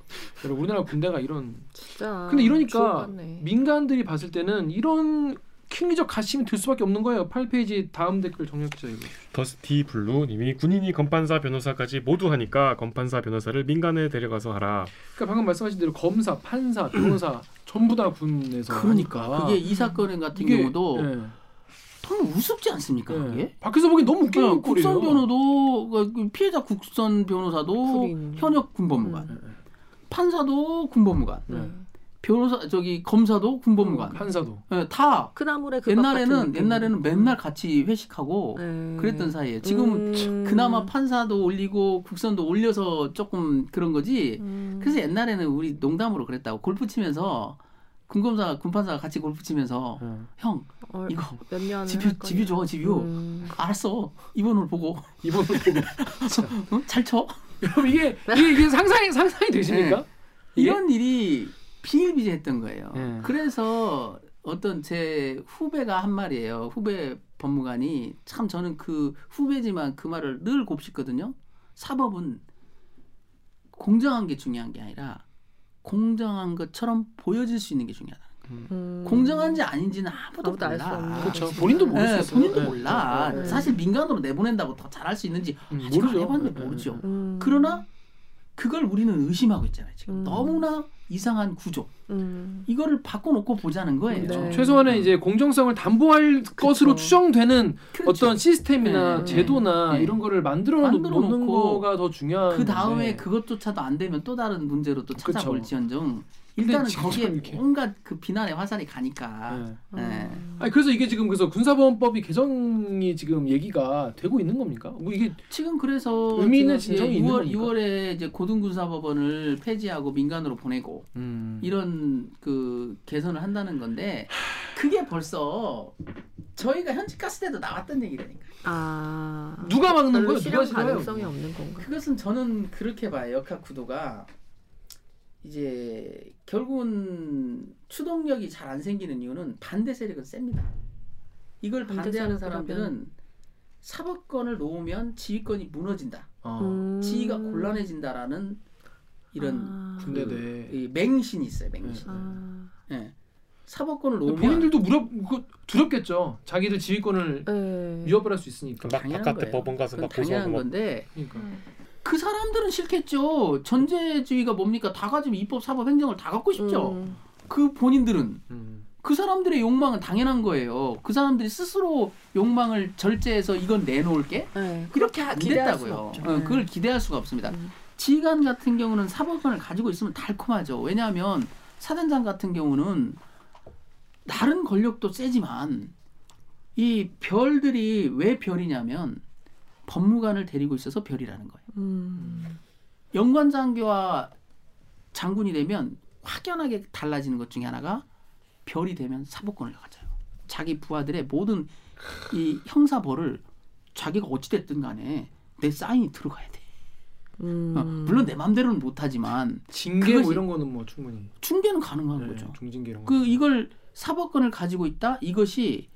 여러분, 우리나라 군대가 이런 진짜. 근데 이러니까. 민간들이 봤을 때는 이런 킹리적 가심이 들 수밖에 없는 거예요. 8페이지 다음 댓글 정렬 기자 이거. 더스티 블루님이 군인이 검판사 변호사까지 모두 하니까 검판사 변호사를 민간에 데려가서 하라. 그러니까 방금 말씀하신 대로 검사, 판사, 변호사 전부 다 군에서 그러니까 하니까 그게 이 사건 같은 이게, 경우도 예, 너무 우습지 않습니까? 예. 그게? 밖에서 보기 너무 웃기는 어, 꼴이에요. 국선 변호도 그 피해자 국선 변호사도 군인. 현역 군법무관, 음. 판사도 군법무관, 네. 음. 변호사 저기 검사도 군법무관, 판사도. 예, 다 그나물의 그 옛날에는 옛날에는 맨날 같이 회식하고 네. 그랬던 사이에 지금은 그나마 판사도 올리고 국선도 올려서 조금 그런 거지. 음. 그래서 옛날에는 우리 농담으로 그랬다고 골프 치면서 군검사 군판사가 같이 골프 치면서 예. 형 어, 이거 몇년 집유 집유 줘 집유 음. 알았어 이번을 보고 이번을 보고 어? 잘 쳐. 여러분 이게 이게, 이게 상상이 상상이 되십니까? 네. 이런 일이 비일비재했던 거예요. 네. 그래서 어떤 제 후배가 한 말이에요. 후배 법무관이 참 저는 그 후배지만 그 말을 늘 곱씹거든요. 사법은 공정한 게 중요한 게 아니라 공정한 것처럼 보여질 수 있는 게 중요하다. 음. 공정한지 아닌지는 아무도, 아무도 몰라. 그렇죠. 본인도 수 네. 본인도 네. 몰라. 네. 사실 민간으로 내보낸다고 더 잘할 수 있는지 음, 아직 안 모르죠. 해봤는데 네, 모르죠. 음. 그러나 그걸 우리는 의심하고 있잖아요. 지금 음. 너무나 이상한 구조. 음. 이거를 바꿔놓고 보자는 거예요. 네. 최소한의 이제 공정성을 담보할 것으로 추정되는 그렇죠. 어떤 시스템이나 네. 제도나 네. 이런 거를 만들어, 만들어 놓는 거가 더 중요한 그 다음에. 그것조차도 안 되면 또 다른 문제로 또. 찾아볼지언정 일단은 거기에 이렇게. 온갖 그 비난의 화살이 가니까. 네. 네. 아니 그래서 이게 지금 그래서 군사보험법이 개정이 지금 얘기가 되고 있는 겁니까? 뭐 이게 지금 그래서 의미 있는 지금 진정이 예, 있는 6월, 겁니까? 6월에 이제 고등군사법원을 폐지하고 민간으로 보내고 음. 이런 그 개선을 한다는 건데 그게 벌써 저희가 현직 갔을 때도 나왔던 얘기라니까. 아 누가 막는 거예요? 누가? 가능성이 없는 건가? 그것은 저는 그렇게 봐요. 역학 구도가 이제 결국은 추동력이 잘 안 생기는 이유는 반대 세력은 셉니다. 이걸 반대 반대하는? 사람들은 사법권을 놓으면 지휘권이 무너진다. 어. 음. 지위가 곤란해진다라는 이런 아. 군대대. 이 맹신이 있어요. 맹신. 아. 예. 사법권을 놓으면 본인들도 무렵 그 두렵겠죠. 자기들 지휘권을 네. 위협을 할 수 있으니까. 막 당연한 바깥에 거예요. 법원 가서 막 고소하고 막 건데 그러니까. 그 사람들은 싫겠죠. 전제주의가 뭡니까? 다 가지면 입법, 사법, 행정을 다 갖고 싶죠. 음. 그 본인들은 음. 그 사람들의 욕망은 당연한 거예요. 그 사람들이 스스로 욕망을 절제해서 이건 내놓을게 네. 그렇게 안 됐다고요. 어, 네. 그걸 기대할 수가 없습니다. 음. 지휘관 같은 경우는 사법권을 가지고 있으면 달콤하죠. 왜냐하면 사단장 같은 경우는 다른 권력도 세지만 이 별들이 왜 별이냐면 법무관을 데리고 있어서 별이라는 거예요. 음. 영관장교와 장군이 되면 확연하게 달라지는 것 중에 하나가 별이 되면 사법권을 가져요. 자기 부하들의 모든 이 형사벌을 자기가 어찌됐든 간에 내 사인이 들어가야 돼. 음. 어, 물론 내 맘대로는 못하지만 징계 뭐 이런 거는 뭐 충분히. 중계는 가능한 네, 거죠. 중징계 이런 거. 그 이걸 사법권을 가지고 있다. 이것이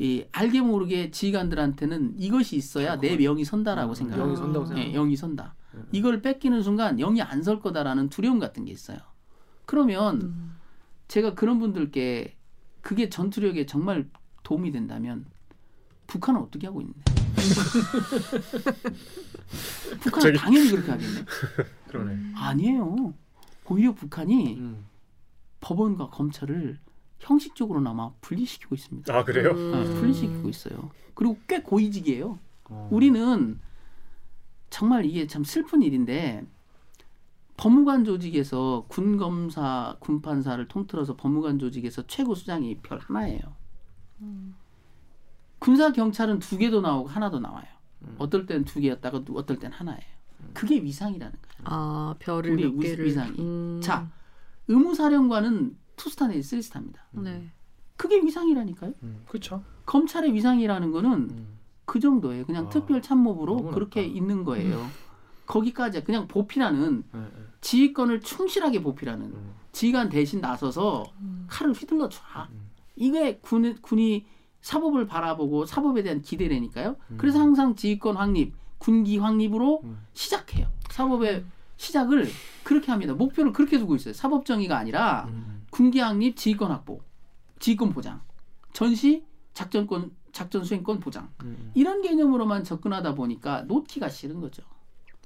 이 알게 모르게 지휘관들한테는 이것이 있어야 내 명이 선다라고 음, 생각해요. 명이 선다고 예, 생각해요. 영이 선다. 네. 이걸 뺏기는 순간 영이 안 설 거다라는 두려움 같은 게 있어요. 그러면 음. 제가 그런 분들께 그게 전투력에 정말 도움이 된다면 북한은 어떻게 하고 있는데? 북한은 갑자기. 당연히 그렇게 하겠네. 그러네. 아니에요. 오히려 북한이 음. 법원과 검찰을 형식적으로나마 분리시키고 있습니다. 아 그래요? 음. 네, 분리시키고 있어요. 그리고 꽤 고위직이에요. 어. 우리는 정말 이게 참 슬픈 일인데 법무관 조직에서 군 검사, 군 판사를 통틀어서 법무관 조직에서 최고 수장이 별 하나예요. 군사 경찰은 두 개도 나오고 하나도 나와요. 음. 어떨 땐 두 개였다가 또 어떨 땐 하나예요. 그게 위상이라는 거예요. 아 별을 우리 몇 위- 개를 위상이. 음. 자, 의무사령관은 투스타 내지 쓰리스타입니다. 네. 그게 위상이라니까요. 음. 그렇죠. 검찰의 위상이라는 거는 음. 그 정도예요. 그냥 아, 특별 참모부로 그렇게 낮다. 있는 거예요. 거기까지 그냥 보필하는 네, 네. 지휘권을 충실하게 보필하는 음. 지휘관 대신 나서서 음. 칼을 휘둘러 줘라. 음. 이게 군, 군이 사법을 바라보고 사법에 대한 기대라니까요. 음. 그래서 항상 지휘권 확립, 군기 확립으로 음. 시작해요. 사법의 시작을 그렇게 합니다. 목표를 그렇게 두고 있어요. 사법 정의가 아니라 음. 군기 확립, 지휘권 확보, 지휘권 보장, 전시 작전권 작전 수행권 보장 음. 이런 개념으로만 접근하다 보니까 놓기가 싫은 거죠.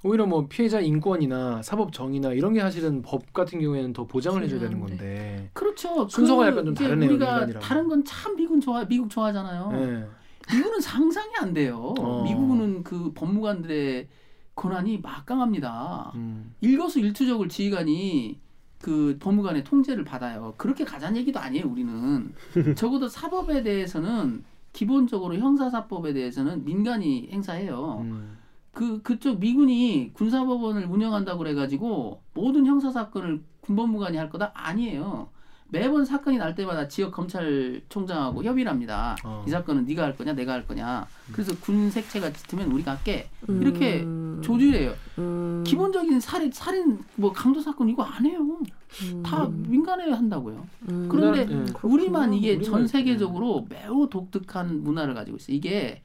오히려 뭐 피해자 인권이나 사법 정의나 이런 게 사실은 법 같은 경우에는 더 보장을 해줘야 되는. 건데. 그렇죠. 순서가 그 약간 좀 다르네요, 우리가 민간이랑. 다른 건 참 미국 좋아 미국 좋아하잖아요. 네. 미국은 상상이 안 돼요. 어. 미국은 그 법무관들의 권한이 막강합니다. 음. 일거수일투족을 지휘관이 그 법무관의 통제를 받아요. 그렇게 가자는 얘기도 아니에요. 우리는 적어도 사법에 대해서는 기본적으로 형사사법에 대해서는 민간이 행사해요. 음. 그 그쪽 미군이 군사법원을 운영한다고 그래가지고 모든 형사 사건을 군법무관이 할 거다 아니에요. 매번 사건이 날 때마다 지역 검찰총장하고 협의를 합니다. 어. 이 사건은 네가 할 거냐, 내가 할 거냐. 그래서 군 색채가 짙으면 우리가 할게. 음. 이렇게 조율해요. 음. 기본적인 살인, 살인, 뭐 강도 사건 이거 안 해요. 음. 다 민간에 한다고요. 음. 그런데 예. 우리만 이게 우리만- 전 세계적으로 매우 독특한 문화를 가지고 있어요. 이게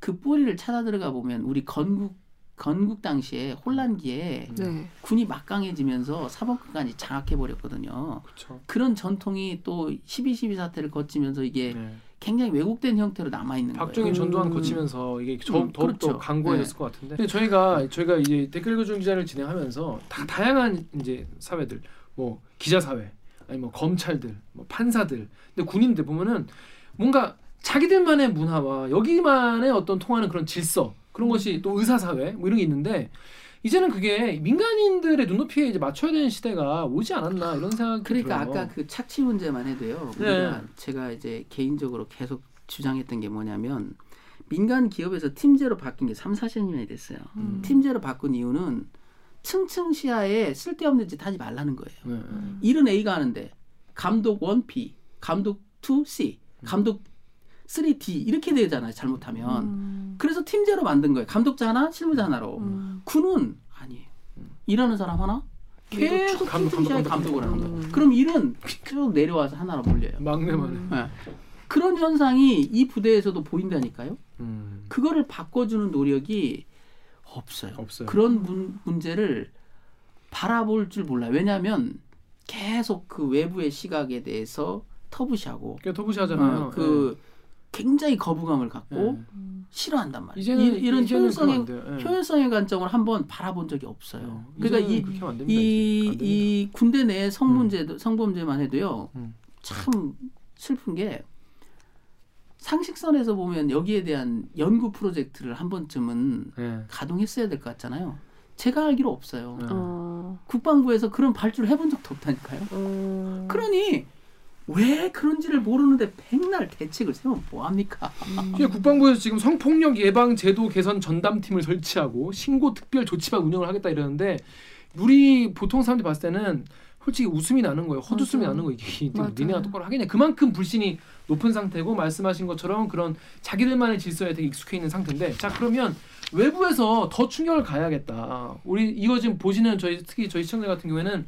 그 뿌리를 찾아 들어가 보면 우리 건국 건국 당시에 혼란기에 네. 군이 막강해지면서 사법권까지 장악해 버렸거든요. 그런 전통이 또 12.12 사태를 거치면서 이게 네. 굉장히 왜곡된 형태로 남아 있는 박정희 거예요. 전두환 음. 거치면서 이게 더, 음, 더욱 더 그렇죠. 강고해졌을 것 같은데 근데 저희가 저희가 이제 댓글 읽어주는 기자를 진행하면서 다 다양한 이제 사회들 뭐 기자 사회 아니 뭐 검찰들 뭐 판사들 근데 군인들 보면은 뭔가 자기들만의 문화와 여기만의 어떤 통하는 그런 질서 그런 것이 또 의사 사회 뭐 이런 게 있는데 이제는 그게 민간인들의 눈높이에 이제 맞춰야 되는 시대가 오지 않았나 이런 생각이 그러니까 들어요. 아까 그 착취 문제만 해도요. 네. 우리가 제가 이제 개인적으로 계속 주장했던 게 뭐냐면 민간 기업에서 팀제로 바뀐 게 3, 4년이 됐어요. 음. 팀제로 바꾼 이유는 층층 시야에 쓸데없는 짓 하지 말라는 거예요. 네, 네. 일은 A가 하는데 감독 1P, 감독 2C, 감독 3D 이렇게 되잖아요. 잘못하면. 음. 그래서 팀제로 만든 거예요. 감독자 하나, 실무자 하나로. 음. 군은 아니에요. 일하는 사람 하나 계속 감독, 감독을 하는 거예요. 음. 그럼 일은 쭉 내려와서 하나로 몰려요. 막내만 음. 네. 그런 현상이 이 부대에서도 보인다니까요. 음. 그거를 바꿔주는 노력이 없어요. 없어요. 그런 문, 문제를 바라볼 줄 몰라요. 왜냐하면 계속 그 외부의 시각에 대해서 터부시하고 그게 터부시하잖아요. 어, 그 굉장히 거부감을 갖고 네. 싫어하는 말이에요. 이제는 이, 이런 이제는 효율성의. 예. 효율성의 관점을 한번 바라본 적이 없어요. 어, 그러니까 이제는 이 그렇게 하면 안 됩니다, 이, 이제. 안 됩니다. 이 군대 내 성문제도 성범죄만 해도요. 음. 참 슬픈 게 상식선에서 보면 여기에 대한 연구 프로젝트를 한 번쯤은 예. 가동했어야 될 것 같잖아요. 제가 알기로 없어요. 네. 어. 국방부에서 그런 발주를 해본 적도 없다니까요. 어. 그러니 왜 그런지를 모르는데 백날 대책을 세우면 뭐합니까? 이게 국방부에서 지금 성폭력 예방 제도 개선 전담팀을 설치하고 신고 특별 조치반 운영을 하겠다 이러는데 우리 보통 사람들이 봤을 때는 솔직히 웃음이 나는 거예요. 헛웃음이 맞아. 나는 거예요. 이게. 니네가 똑바로 하겠냐. 그만큼 불신이 높은 상태고 말씀하신 것처럼 그런 자기들만의 질서에 되게 익숙해 있는 상태인데 자 그러면 외부에서 더 충격을 가야겠다. 우리 이거 지금 보시는 저희 특히 저희 시청자 같은 경우에는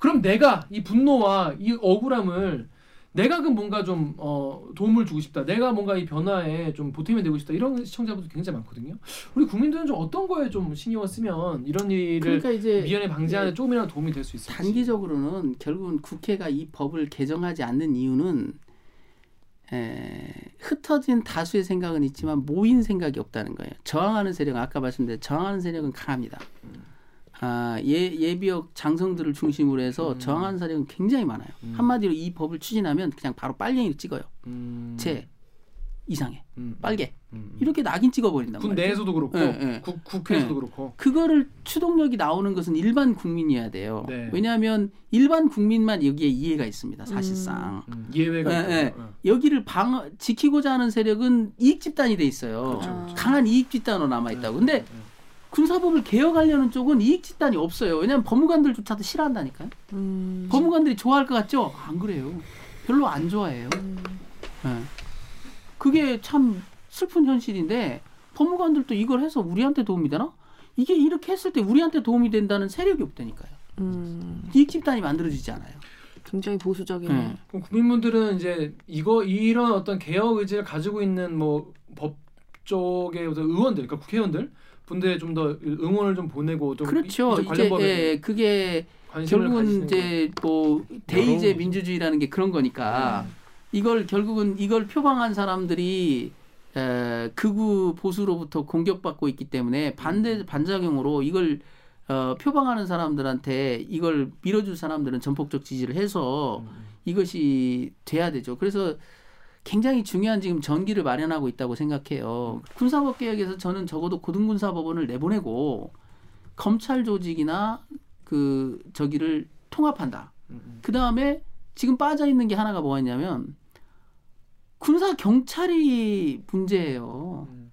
그럼 내가 이 분노와 이 억울함을 내가 그 뭔가 좀 어, 도움을 주고 싶다. 내가 뭔가 이 변화에 좀 보탬이 되고 싶다. 이런 시청자분들 굉장히 많거든요. 우리 국민들은 좀 어떤 거에 좀 신경을 쓰면 이런 일을 그러니까 이제 미연에 방지하는 조금이라도 도움이 될 수 있을지. 단기적으로는 결국은 국회가 이 법을 개정하지 않는 이유는 에, 흩어진 다수의 생각은 있지만 모인 생각이 없다는 거예요. 저항하는 세력 아까 말씀드린 저항하는 세력은 강합니다. 아, 예, 예비역 장성들을 중심으로 해서 음. 저항하는 세력은 굉장히 많아요. 음. 한마디로 이 법을 추진하면 그냥 바로 빨갱이를 찍어요. 음, 제 이상해 음, 빨개 음, 음. 이렇게 낙인 찍어버린단 군 말이에요. 내에서도 그렇고 예, 예. 국, 국회에서도 예. 그렇고. 그거를 추동력이 나오는 것은 일반 국민이어야 돼요. 네. 왜냐하면 일반 국민만 여기에 이해가 있습니다. 사실상 음, 예외가. 여기를 방 지키고자 하는 세력은 이익 집단이 돼 있어요. 그렇죠, 그렇죠. 강한 이익 집단으로 남아 있다고. 근데 예, 군사법을 개혁하려는 쪽은 이익 집단이 없어요. 왜냐하면 법무관들조차도 싫어한다니까요. 음. 법무관들이 좋아할 것 같죠? 안 그래요. 별로 안 좋아해요. 음. 예. 그게 참 슬픈 현실인데 법무관들도 이걸 해서 우리한테 도움이 되나? 이게 이렇게 했을 때 우리한테 도움이 된다는 세력이 없다니까요. 음. 이익 집단이 만들어지지 않아요. 굉장히 보수적이네. 예. 그럼 국민분들은 이제 이거 이런 어떤 개혁 의지를 가지고 있는 뭐 법 쪽의 어떤 의원들, 그러니까 국회의원들 분들의 좀 더 응원을 좀 보내고 좀 그렇죠. 이- 이제 법에 예, 그게 결국은 이제 뭐 대의제 민주주의라는 게 그런 거니까 음. 이걸 결국은 이걸 표방한 사람들이 에, 극우 보수로부터 공격받고 있기 때문에 반대 반작용으로 이걸 어, 표방하는 사람들한테 이걸 밀어줄 사람들은 전폭적 지지를 해서 음. 이것이 돼야 되죠. 그래서 굉장히 중요한 지금 전기를 마련하고 있다고 생각해요. 군사법 개혁에서 저는 적어도 고등군사법원을 내보내고 검찰 조직이나 그 저기를 통합한다. 음, 음. 그 다음에 지금 빠져 있는 게 하나가 뭐가 있냐면 군사 경찰이 문제예요. 음.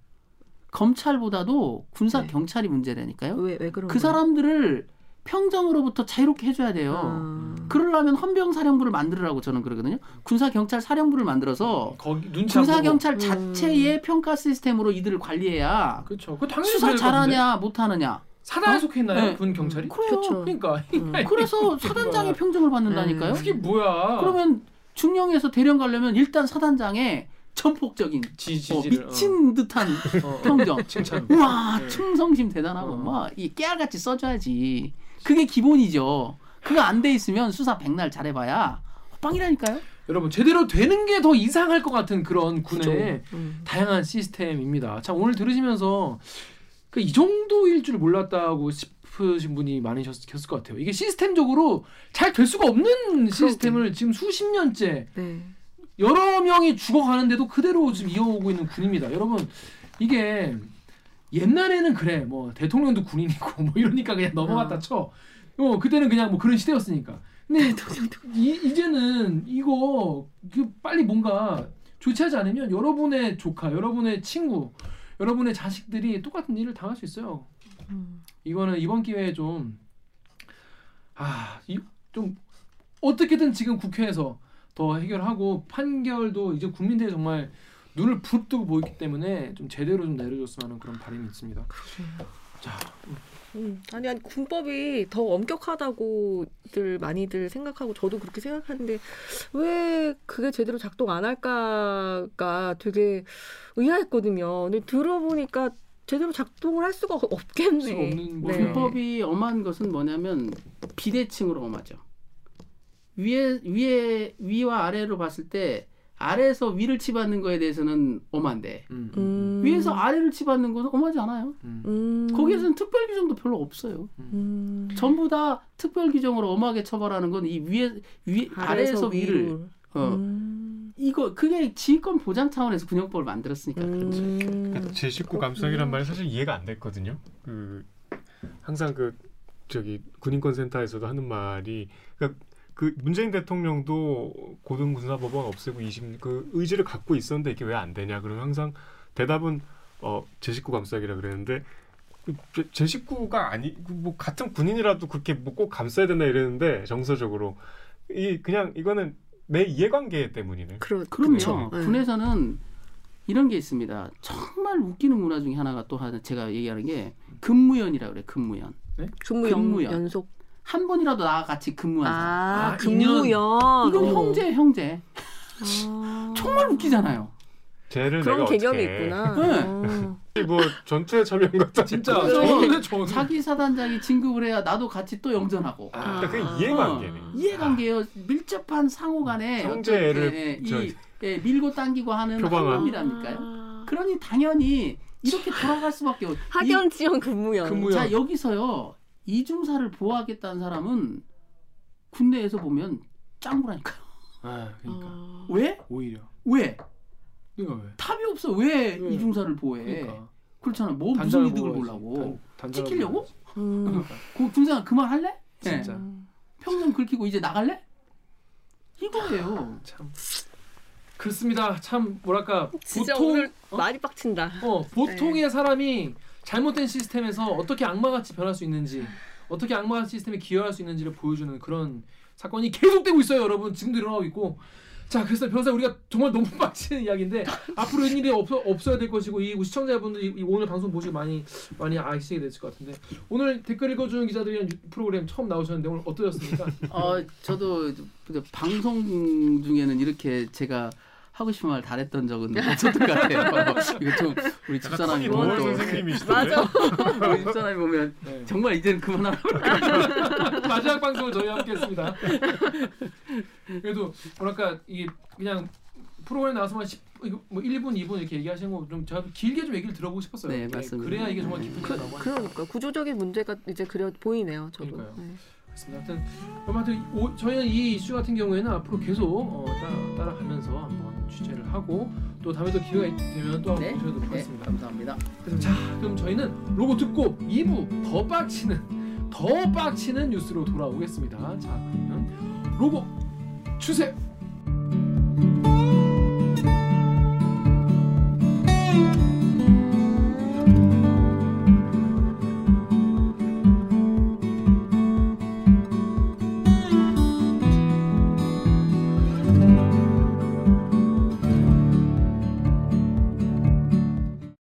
검찰보다도 군사 네. 경찰이 문제라니까요. 왜, 왜 그런 그 사람들을 평정으로부터 자유롭게 해줘야 돼요. 아. 그러려면 헌병 사령부를 만들으라고 저는 그러거든요. 군사 경찰 사령부를 만들어서 거기 눈치 안 군사 보고. 경찰 음. 자체의 평가 시스템으로 이들을 관리해야 그렇죠. 그 당연히 수사. 잘하냐 못하느냐. 사단에 어? 속해 있나요? 네. 군 경찰이? 그래요. 그쵸. 그러니까 음. 그래서 사단장의 평정을 받는다니까요. 그게 뭐야? 그러면 중령에서 대령 가려면 일단 사단장의 전폭적인 지, 어, 미친 듯한 어, 어, 평정. 칭찬. 우와 네. 충성심 대단하고 어. 막이 깨알같이 써줘야지. 그게 기본이죠. 그거 안 돼 있으면 수사 백날 잘해봐야 빵이라니까요. 여러분 제대로 되는 게 더 이상할 것 같은 그런 군의 음. 다양한 시스템입니다. 참 오늘 들으시면서 그 이 정도일 줄 몰랐다고 싶으신 분이 많으셨을 것 같아요. 이게 시스템적으로 잘 될 수가 없는 시스템을 지금 수십 년째 네. 여러 명이 죽어가는데도 그대로 지금 이어오고 있는 군입니다. 여러분 이게 옛날에는 그래 뭐 대통령도 군인이고 뭐 이러니까 그냥 넘어갔다 아. 쳐. 어 그때는 그냥 뭐 그런 시대였으니까. 근데 이, 이제는 이거 그 빨리 뭔가 조치하지 않으면 여러분의 조카, 여러분의 친구, 여러분의 자식들이 똑같은 일을 당할 수 있어요. 음. 이거는 이번 기회에 좀 아, 이, 좀 어떻게든 지금 국회에서 더 해결하고 판결도 이제 국민들이 정말 눈을 부릅뜨고 보이기 때문에 좀 제대로 좀 내려줬으면 하는 그런 바람이 있습니다. 자, 음. 아니 아니 군법이 더 엄격하다고들 많이들 생각하고 저도 그렇게 생각하는데 왜 그게 제대로 작동 안 할까가 되게 의아했거든요. 근데 들어보니까 제대로 작동을 할 수가 없겠네. 수가 없는 뭐 네. 군법이 엄한 것은 뭐냐면 비대칭으로 엄하죠. 위에 위에 위와 아래로 봤을 때 아래에서 위를 치받는 거에 대해서는 엄한데 음, 음. 위에서 아래를 치받는 것은 엄하지 않아요. 음, 음. 거기에서는 특별 규정도 별로 없어요. 음. 전부 다 특별 규정으로 엄하게 처벌하는 건 이 위에 위 아래에서 위를. 어 음. 이거 그게 지휘권 보장 차원에서 군용법을 만들었으니까 그렇죠. 음. 그러니까 제 식구 감성이란 말이 사실 이해가 안 됐거든요. 그 항상 그 저기 군인권 센터에서도 하는 말이 그러니까 그 문재인 대통령도 고등군사법원 없애고 20 그 의지를 갖고 있었는데 이게 왜 안 되냐 그러면 항상 대답은 어제 식구 감싸기라 그랬는데 그 제, 제 식구가 아니 그뭐 같은 군인이라도 그렇게 뭐 꼭 감싸야 된다 이랬는데 정서적으로 이 그냥 이거는 내 이해관계 때문이네. 그렇 그럼요. 네. 군에서는 이런 게 있습니다. 정말 웃기는 문화 중에 하나가 또 하나 제가 얘기하는 게 근무연이라 그래. 근무연. 근무 연, 근무연. 연속. 한 번이라도 나와 같이 근무한 사람. 아, 아, 근무연. 이건 어. 형제 형제. 아. 정말 웃기잖아요. 쟤를 그런 내가 개념이 어떻게 있구나. 네. 어. 뭐 전투에 참여한 것 같아. 진짜 그래서 저는 자기 사단장이 진급을 해야 나도 같이 또 영전하고. 아, 그러니까 그 이해관계네. 어, 이해관계요. 밀접한 상호간에 형제를 어떤, 예, 저- 이 예, 밀고 당기고 하는 표방한. 한몸이라니까요. 아. 그러니 당연히 이렇게 돌아갈 수밖에 없. 학연 지원. 근무연. 자 여기서요 이중사를 보호하겠다는 사람은 군대에서 보면 짱구라니까요. 아, 그러니까 아. 왜? 오히려 왜? 그러니까 왜? 답이 없어. 왜 네. 이중사를 보호해? 그러니까 그렇잖아. 뭐 무슨 이득을. 보려고? 단- 단장을 찍히려고? 보호하지. 음. 그러니까. 그 중생아 그만 할래? 진짜. 음. 평생 긁히고 이제 나갈래? 이거예요. 참 그렇습니다. 참 뭐랄까 진짜 보통 오늘 어? 말이 빡친다. 어, 보통의 사람이 잘못된 시스템에서 어떻게 악마같이 변할 수 있는지 어떻게 악마같이 시스템에 기여할 수 있는지를 보여주는 그런 사건이 계속되고 있어요 여러분. 지금도 일어나고 있고. 자 그래서 변호사 우리가 정말 너무 빡치는 이야기인데 앞으로 이런 일이 없어, 없어야 될 것이고 이 시청자분들이 이 오늘 방송 보시고 많이 많이 아시게 됐을 것 같은데. 오늘 댓글 읽어주는 기자들이란 유- 프로그램 처음 나오셨는데 오늘 어떠셨습니까? 어 저도 방송 중에는 이렇게 제가 하고 싶은 말 잘했던 적은 없었던 것 같아요. 이거 좀 우리 집사람이 이 보면 또. 맞아. 우리 집사람이 보면 네. 정말 이제는 그만하라. 마지막 방송을 저희와 함께했습니다. 그래도 뭐랄까 이게 그냥 프로그램 나와서만 10, 이거 뭐 1분, 2분 이렇게 얘기하시는 거좀 제가 길게 좀 얘기를 들어보고 싶었어요. 네, 맞습니다. 그래야 이게 정말 깊은 그, 얘기라고 하니까. 그러니까 구조적인 문제가 이제 그려 보이네요. 저도. 그러니까요. 네. 그렇습니다. 하여튼 그럼 하여튼 저희는 이 이슈 같은 경우에는 앞으로 계속 어, 따라, 가면서 한번 취재를 하고 또 다음에 또 기회가 되면 또 한번 모셔도록 네. 하겠습니다. 네. 감사합니다. 그래서 자 그럼 저희는 로고 듣고 2부 더 빡치는 더 빡치는 뉴스로 돌아오겠습니다. 자 그러면 로고 주세요.